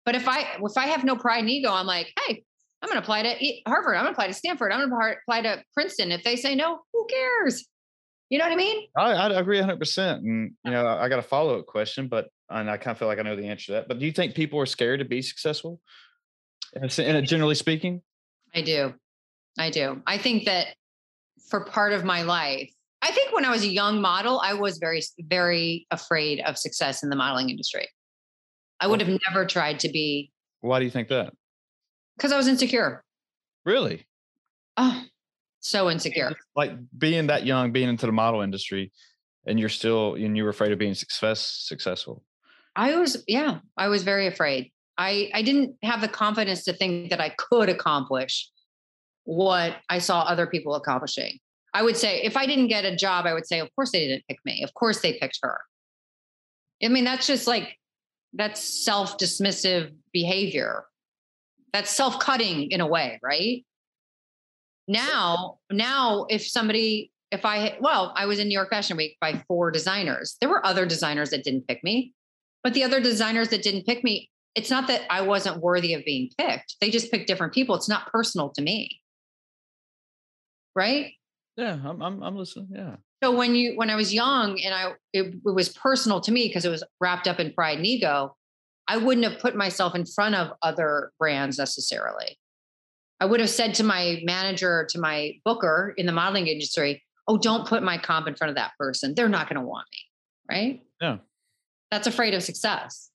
But if I if I have no pride and ego, I'm like, hey, I'm going to apply to Harvard. I'm going to apply to Stanford. I'm going to apply to Princeton. If they say no, who cares? You know what I mean? I, I agree 100%. And, you know, I got a follow up question, but, and I kind of feel like I know the answer to that. But do you think people are scared to be successful? In a- in a- generally speaking? I do. I do. I think that for part of my life, I think when I was a young model, I was very, very afraid of success in the modeling industry. I would have never tried to be Why do you think that? because I was insecure. Really? Oh, so insecure. Like being that young, being into the model industry, and you're still, and you were afraid of being success successful. I was, yeah, I was very afraid. I, I didn't have the confidence to think that I could accomplish what I saw other people accomplishing. I would say if I didn't get a job, I would say, of course they didn't pick me. Of course they picked her. I mean, that's just like, that's self dismissive behavior. That's self cutting in a way, right? Now, now, if somebody, if I, well, I was in New York Fashion Week by four designers. There were other designers that didn't pick me, but the other designers that didn't pick me, it's not that I wasn't worthy of being picked. They just picked different people. It's not personal to me. Right. Yeah, I'm, I'm, I'm listening. Yeah. So when you when I was young and I it, it was personal to me because it was wrapped up in pride and ego, I wouldn't have put myself in front of other brands necessarily. I would have said to my manager, to my booker in the modeling industry, "Oh, don't put my comp in front of that person. They're not going to want me." Right? Yeah. That's afraid of success.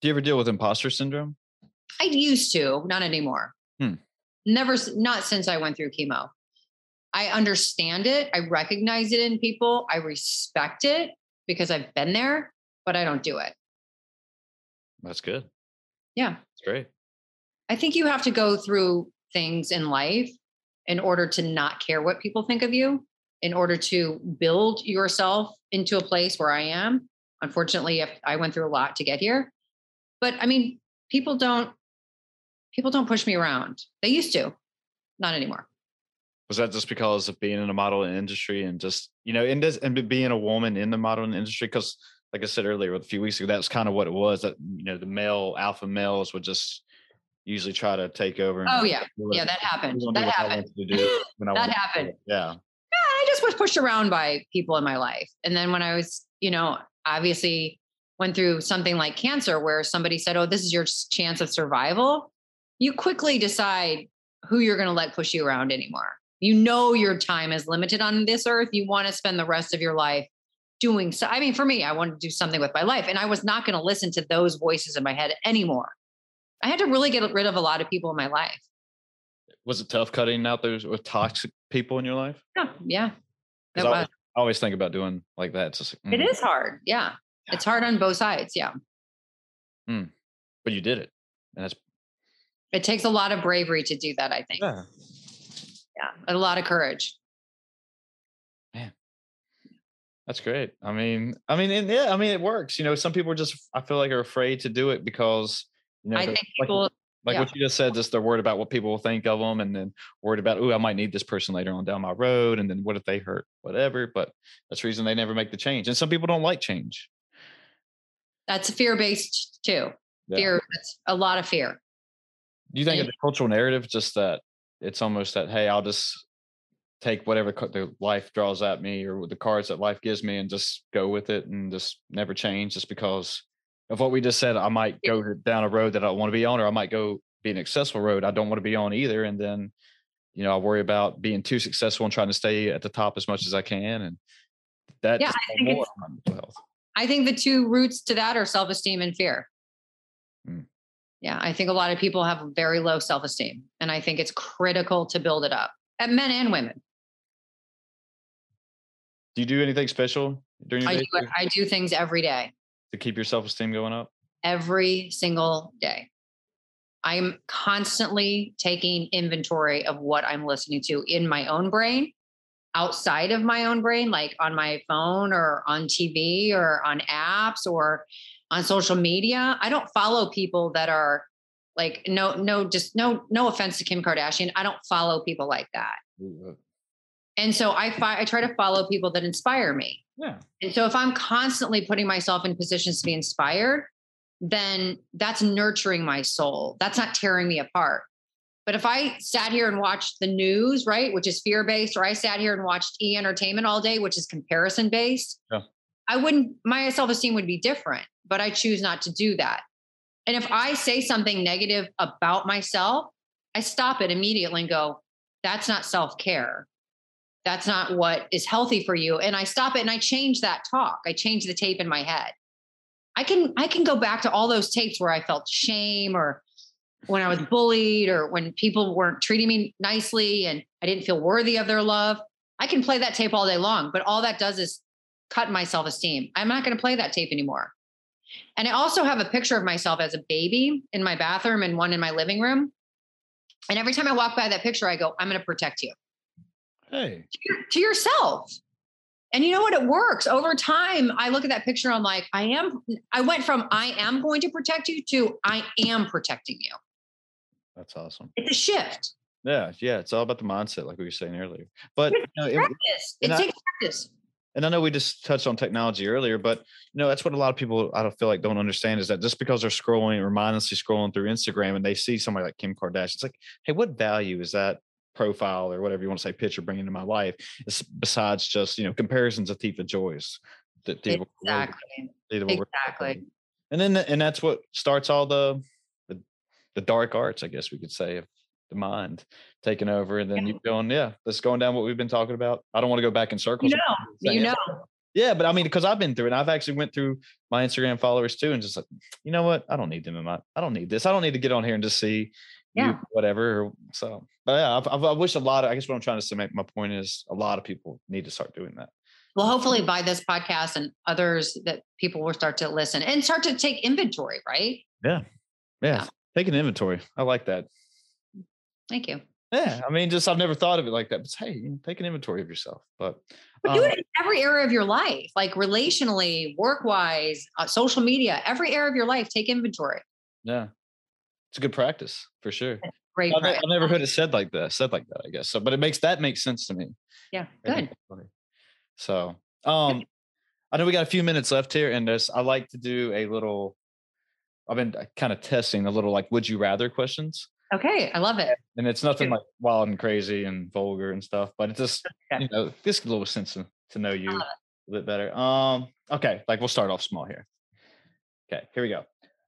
Do you ever deal with imposter syndrome? I used to, not anymore. Hmm. Never, not since I went through chemo. I understand it. I recognize it in people. I respect it because I've been there, but I don't do it. That's good. Yeah. That's great. I think you have to go through things in life in order to not care what people think of you, in order to build yourself into a place where I am. Unfortunately, I went through a lot to get here. But I mean, people don't people don't push me around. They used to. Not anymore. Was that just because of being in a modeling industry and just, you know, in this and being a woman in the modeling industry? Because like I said earlier, a few weeks ago, that's kind of what it was that, you know, the male alpha males would just usually try to take over. and Oh yeah. what- Yeah, that happened. That happened. to do when That wanted to do happened. Yeah. Yeah, I just was pushed around by people in my life. And then when I was, you know, obviously went through something like cancer where somebody said, Oh, this is your chance of survival, you quickly decide who you're going to let push you around anymore. You know, your time is limited on this earth. You want to spend the rest of your life doing so. I mean, for me, I wanted to do something with my life, and I was not going to listen to those voices in my head anymore. I had to really get rid of a lot of people in my life. Was it tough cutting out those with toxic people in your life? Yeah. Yeah. It was. Always, I always think about doing like that. It's just, like, It mm, is hard. Yeah. It's hard on both sides. Yeah. But you did it. And that's, It takes a lot of bravery to do that, I think. Yeah. yeah. A lot of courage. Yeah. That's great. I mean, I mean, and yeah, I mean, it works. You know, some people are just, I feel like, are afraid to do it because, you know, I think people, like yeah. what you just said, just they're worried about what people will think of them, and then worried about, oh, I might need this person later on down my road, and then what if they hurt, whatever. But that's the reason they never make the change. And some people don't like change. that's fear based too. Yeah. Fear, that's a lot of fear. Do you think and- of the cultural narrative just that it's almost that, hey, I'll just take whatever the life draws at me or the cards that life gives me and just go with it and just never change just because of what we just said. I might go down a road that I don't want to be on, or I might go be an successful road I don't want to be on either. And then, you know, I worry about being too successful and trying to stay at the top as much as I can. And that Yeah, I think more it's- on mental health. I think the two roots to that are self esteem and fear. Mm. Yeah. I think a lot of people have very low self esteem. And I think it's critical to build it up at men and women. Do you do anything special during your I day do, I do things every day. To keep your self esteem going up? every single day. I'm constantly taking inventory of what I'm listening to in my own brain, outside of my own brain, like on my phone or on TV or on apps or on social media. I don't follow people that are like no no just no no offense to Kim Kardashian. I don't follow people like that. Uh And so I fi- I try to follow people that inspire me. Yeah. And so if I'm constantly putting myself in positions to be inspired, then that's nurturing my soul. That's not tearing me apart. But if I sat here and watched the news, right, which is fear based, or I sat here and watched e entertainment all day, which is comparison based, Yeah. I wouldn't, my self esteem would be different, but I choose not to do that. And if I say something negative about myself, I stop it immediately and go, that's not self care. That's not what is healthy for you. And I stop it and I change that talk. I change the tape in my head. I can I can go back to all those tapes where I felt shame or when I was mm. bullied or when people weren't treating me nicely and I didn't feel worthy of their love. I can play that tape all day long, but all that does is cut my self-esteem. I'm not going to play that tape anymore. And I also have a picture of myself as a baby in my bathroom and one in my living room. And every time I walk by that picture, I go, I'm going to protect you Hey. to yourself. And you know what? It works over time. I look at that picture. I'm like, I am. I went from I am going to protect you to I am protecting you. That's awesome. It's a shift. Yeah, yeah. It's all about the mindset, like we were saying earlier. But you know, it- Practice. It and I- takes practice. and I know we just touched on technology earlier, but you know that's what a lot of people I don't feel like don't understand is that just because they're scrolling or mindlessly scrolling through Instagram and they see somebody like Kim Kardashian, it's like, hey, what value is that profile or whatever you want to say picture bringing to my life? It's besides just you know comparisons of Joyce that people Exactly. Exactly. and then and that's what starts all the, the the dark arts, I guess we could say, of the mind taking over, and then Yeah. you going, yeah, that's going down what we've been talking about. I don't want to go back in circles. You know, you know, Yeah, but I mean, because I've been through it. I've actually went through my Instagram followers too, and just like, you know what? I don't need them in my. I don't need this. I don't need to get on here and just see, Yeah. whatever. So, but yeah, I've, I've, I wish a lot of. I guess what I'm trying to make my point is, a lot of people need to start doing that. Well, hopefully by this podcast and others that people will start to listen and start to take inventory, right? Yeah, Yeah. take an inventory. I like that. Thank you. Yeah, I mean, just I've never thought of it like that. But hey, you know, take an inventory of yourself. But But do um, it in every area of your life, like relationally, work wise, uh, social media, every area of your life, take inventory. yeah, it's a good practice for sure. Great. I've, practice. I've never heard it said like that. Said like that, I guess. So, but it makes that makes sense to me. Yeah, good. So, um, I know we got a few minutes left here, and there's I like to do a little. I've been kind of testing a little like would you rather questions, Okay, I love it. and it's nothing like wild and crazy and vulgar and stuff, but it's just Okay. you know just a little sense to, to know you a bit better. Um, okay, like we'll start off small here. Okay, here we go.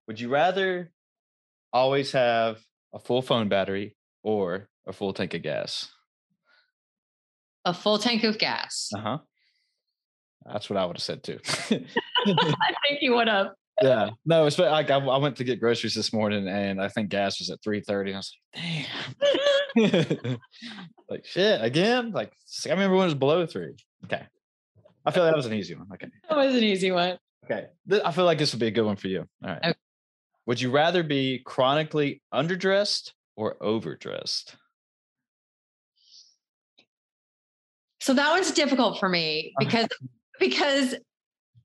Would you rather always have a full phone battery or a full tank of gas? A full tank of gas. Uh huh. That's what I would have said too. I think you would have. yeah, no, it's like I, I went to get groceries this morning, and I think gas was at three thirty. I was like, damn, like shit again. Like I remember when it was below three. Okay, I feel like that was an easy one. Okay, That was an easy one. okay, I feel like this would be a good one for you. All right. Okay. Would you rather be chronically underdressed or overdressed? So that one's difficult for me Uh-huh. because because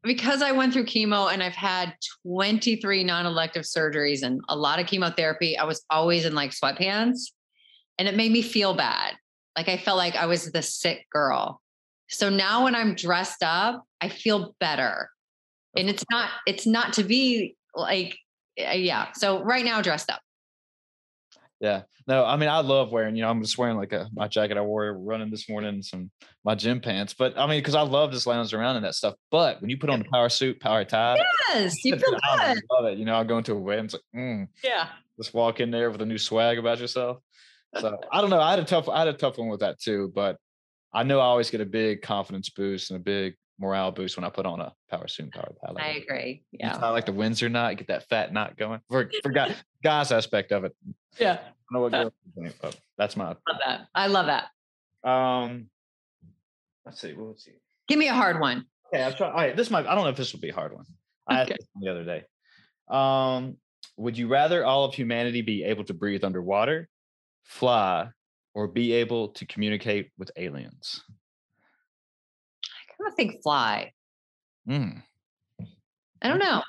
because I went through chemo and I've had 23 non-elective surgeries and a lot of chemotherapy. I was always in like sweatpants and it made me feel bad. Like I felt like I was the sick girl. So now when I'm dressed up, I feel better. And it's not it's not to be like yeah. So right now dressed up. Yeah. No, I mean, I love wearing, you know, I'm just wearing like a my jacket I wore running this morning, and some my gym pants. But I mean, because I love just lounging around and that stuff. But when you put on the power suit, power tie, Yes, you feel I good. love it. You know, I'll go into a wedding, it's like, mm, Yeah. just walk in there with a new swag about yourself. So I don't know. I had a tough, I had a tough one with that too. But I know I always get a big confidence boost and a big morale boost when I put on a power suit and power. Like, I agree. Yeah. It's not like the Windsor knot, get that fat knot going. For, for guy, guys aspect of it. Yeah. I don't know what girls think, but that's my Love that. I love that. Um, let's see. What let's see. Give me a hard one. Okay, I'll try. All right, this might. I don't know if this will be a hard one. I asked this the other day. Um, would you rather all of humanity be able to breathe underwater, fly, or be able to communicate with aliens? I kind of think fly. Mm. I don't know.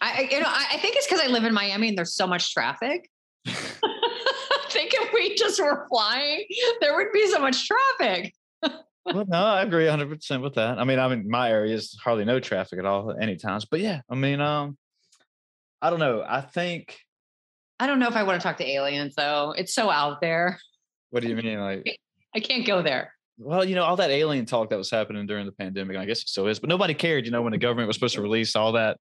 I, I you know I, I think it's because I live in Miami and there's so much traffic. I think if we just were flying, there would be so much traffic. well, no, I agree 100 percent with that. I mean, I mean, my area is hardly no traffic at all at any times. But yeah, I mean, um, I don't know. I think. I don't know if I want to talk to aliens though. It's so out there. What do you mean, like? I can't go there. Well, you know, all that alien talk that was happening during the pandemic, I guess it still is, but nobody cared, you know, when the government was supposed to release all that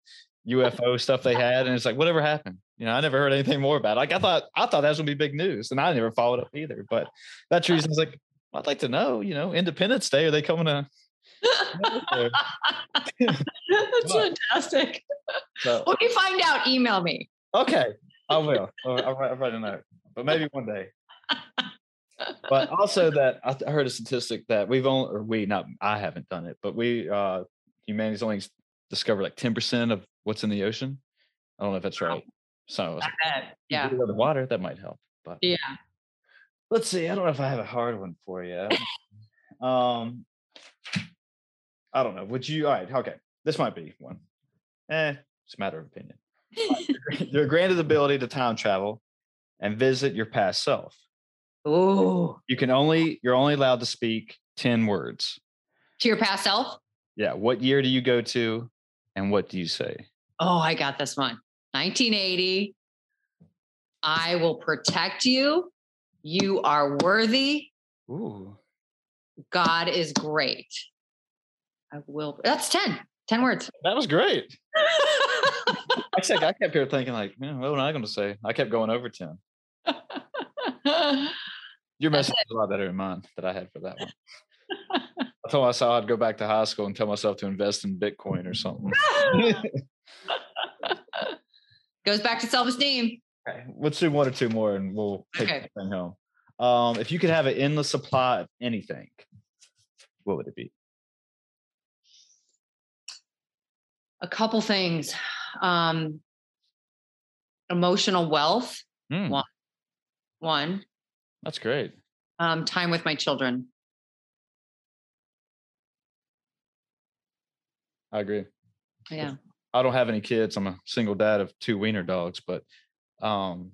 UFO stuff they had. And it's like, whatever happened? You know, I never heard anything more about it. Like I thought, I thought that was gonna be big news. And I never followed up either. But that's the reason I was like, well, I'd like to know, you know, Independence Day, are they coming to That's fantastic. so, When you find out, email me. okay, I will. I'll, I'll write a note. But maybe one day. But also that I heard a statistic that we've only or we not I haven't done it, but we uh humanity's only discovered like 10% of what's in the ocean. I don't know if that's right. So. Yeah. the water that might help. But Yeah. let's see. I don't know if I have a hard one for you. um I don't know. Would you all right, okay. This might be one. Eh, it's a matter of opinion. You're granted the ability to time travel and visit your past self. Ooh. You can only you're only allowed to speak 10 words. To your past self? Yeah. What year do you go to and what do you say? Oh, I got this one. 1980. I will protect you. You are worthy. Ooh. God is great. I will. That's 10. 10 words. That was great. Actually, I kept here thinking, like, man, what am I going to say? I kept going over 10. Your message is a lot better than mine that I had for that one. I told myself I'd go back to high school and tell myself to invest in Bitcoin or something. Goes back to self esteem. Okay, let's do one or two more and we'll take Okay. thing home. Um, if you could have an endless supply of anything, what would it be? A couple things. Um, emotional wealth, Hmm, One. one. That's great. Um, time with my children. I agree. Yeah. I don't have any kids. I'm a single dad of two wiener dogs, but um,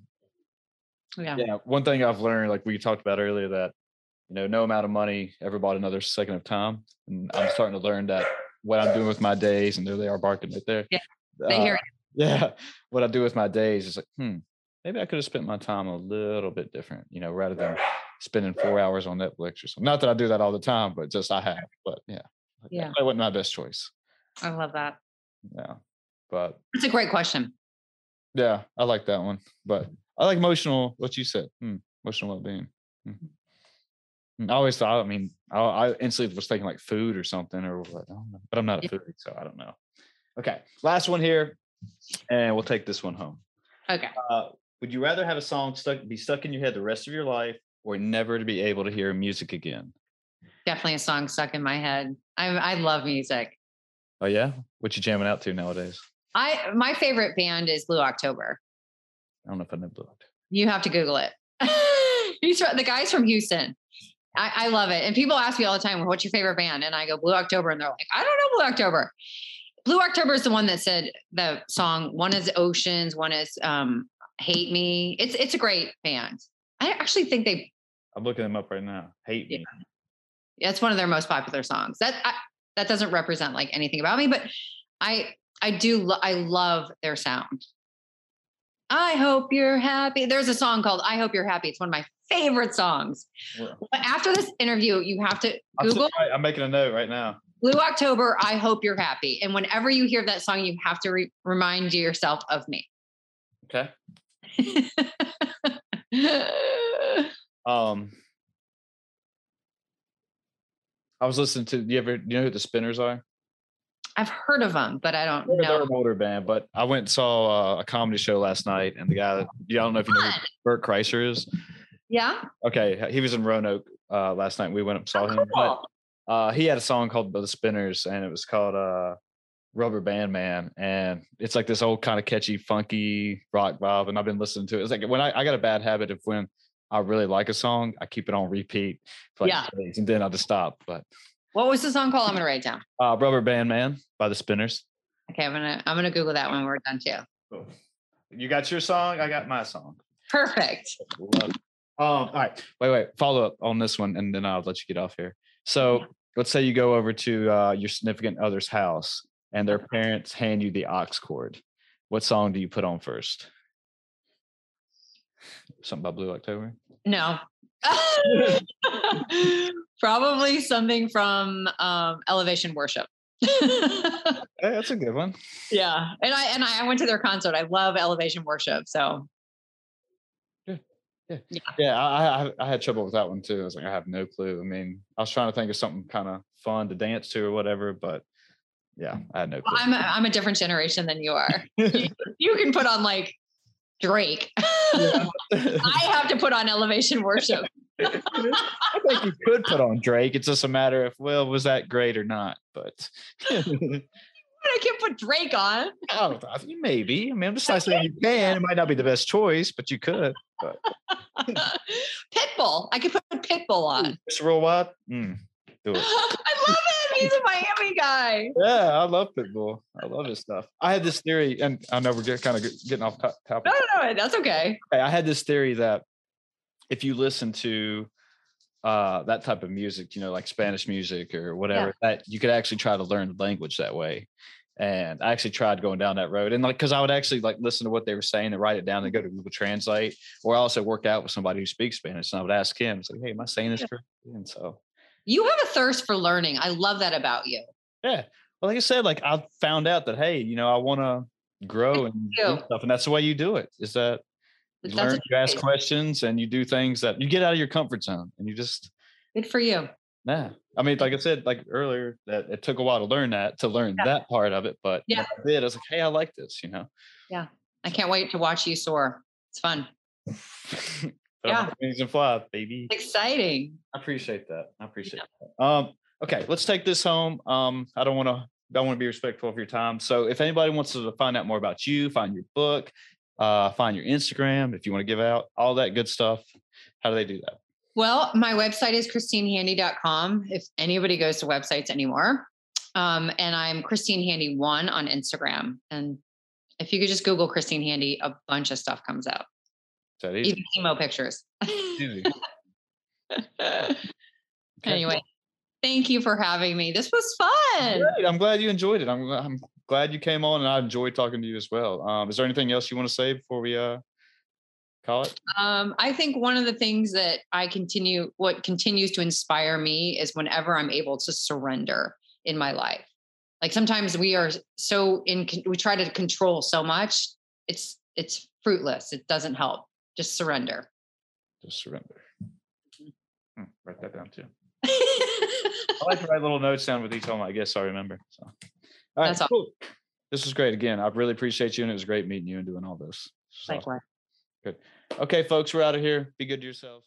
Yeah. yeah, one thing I've learned, like we talked about earlier, that you know, no amount of money ever bought another second of time, and I'm starting to learn that what I'm doing with my days, and there they are barking right there. Yeah, They hear Uh, yeah, what I do with my days is like, hmm, maybe I could have spent my time a little bit different, you know, rather than spending four hours on Netflix or something. Not that I do that all the time, but just I have. But yeah, Yeah. that wasn't my best choice. I love that. Yeah, but It's a great question. yeah, I like that one. But I like emotional. What you said, hmm, emotional well-being. Hmm. Hmm, I always thought. I mean, I, I instantly was thinking like food or something or what. I don't know, but I'm not a foodie, so I don't know. Okay, last one here, and we'll take this one home. Okay. Uh, would you rather have a song stuck be stuck in your head the rest of your life, or never to be able to hear music again? Definitely a song stuck in my head. I I love music. Oh yeah, what you jamming out to nowadays? I my favorite band is Blue October. I don't know if I know Blue. You have to Google it. He's the guy's from Houston. I, I love it. And people ask me all the time, what's your favorite band? And I go, Blue October. And they're like, I don't know Blue October. Blue October is the one that said the song, one is Oceans, one is um, Hate Me. It's it's a great band. I actually think they I'm looking them up right now. Hate me. that's one of their most popular songs. That I, that doesn't represent like anything about me, but I I do lo- I love their sound. I hope you're happy. There's a song called I hope you're happy. It's one of my favorite songs. Well, But after this interview, you have to I'm, Google I'm making a note right now. Blue October. I hope you're happy. And whenever you hear that song, you have to re- remind yourself of me. Okay. Um, I was listening to. You ever? You know who the Spinners are? I've heard of them, but I don't They're, they're know. an older band, but I went and saw uh, a comedy show last night, and the guy. that- Yeah, I don't know if you know who. Bert Kreischer is. Yeah. Okay, he was in Roanoke uh, last night. We went up and saw Oh, him. But, cool. uh, he had a song called The Spinners, and it was called uh, Rubber Band Man, and it's like this old kind of catchy, funky rock vibe. And I've been listening to it. It's like when I, I got a bad habit of when I really like a song, I keep it on repeat for like Yeah. days, and then I'll just stop. But What was the song called? I'm gonna write it down. uh, Rubber Band Man by The Spinners. Okay, I'm gonna I'm gonna Google that when we're done too. You got your song, I got my song. Perfect. Love it. Um, all right, wait, wait, follow up on this one, and then I'll let you get off here. So let's say you go over to uh, your significant other's house, and their parents hand you the aux cord. What song do you put on first? Something by Blue October. No. Probably something from um, Elevation Worship. Hey, that's a good one. yeah, and I and I went to their concert. I love Elevation Worship. So Yeah, I, I I had trouble with that one too. I was like, I have no clue. I mean, I was trying to think of something kind of fun to dance to or whatever, but yeah, I had no clue. I'm a, I'm a different generation than you are. you, you can put on like Drake. I have to put on Elevation Worship. I think you could put on Drake. It's just a matter of, well, was that great or not? But I can't put Drake on. oh, maybe. I mean, I'm just not saying you can. It might not be the best choice, but you could. But Pitbull. I could put Pitbull on. Mr. Worldwide, mm, do it. I love him. He's a Miami guy. Yeah, I love Pitbull. I love his stuff. I had this theory, and I know we're get, kind of getting off top, topic. No, no, no. That's okay. I had this theory that if you listen to uh, that type of music, you know, like Spanish music or whatever, that you could actually try to learn the language that way. And I actually tried going down that road, and like, because I would actually like listen to what they were saying and write it down and go to Google Translate, or I also work out with somebody who speaks Spanish, and I would ask him, it's like, "Hey, am I saying this Yeah. correctly?" And so, You have a thirst for learning. I love that about you. yeah, well, like I said, like I found out that hey, you know, I want to grow and do stuff, and that's the way you do it. Is that you That's learn, you ask questions, and you do things that you get out of your comfort zone, and you just Good for you. yeah, I mean, like I said, like earlier, that it took a while to learn that, to learn Yeah. that part of it. But Yeah. I did. I was like, hey, I like this, you know. Yeah. I can't wait to watch you soar. It's fun. yeah. Wings and fly, baby. Exciting. I appreciate that. I appreciate that. Um, okay, let's take this home. Um, I don't want to I want to be respectful of your time. So if anybody wants to find out more about you, find your book, uh, find your Instagram, if you want to give out all that good stuff, how do they do that? Well, my website is christinehandy.com if anybody goes to websites anymore. Um, and I'm Christine Handy one on Instagram. And if you could just Google Christine Handy, a bunch of stuff comes out, Is that easy? even chemo pictures. Easy. Okay. anyway, thank you for having me. This was fun. Great. I'm glad you enjoyed it. I'm, I'm glad you came on and I enjoyed talking to you as well. Um, is there anything else you want to say before we uh, call it? Um, I think one of the things that I continue, what continues to inspire me is whenever I'm able to surrender in my life. Like sometimes we are so in, we try to control so much. It's, it's fruitless. It doesn't help. Just surrender. Just surrender. Hmm, write that down too. I like to write little notes down with each one. I guess I remember. So, all right, That's all. cool. This was great. Again, I really appreciate you, and it was great meeting you and doing all this. So, Likewise. Good. Okay, folks, we're out of here. Be good to yourselves.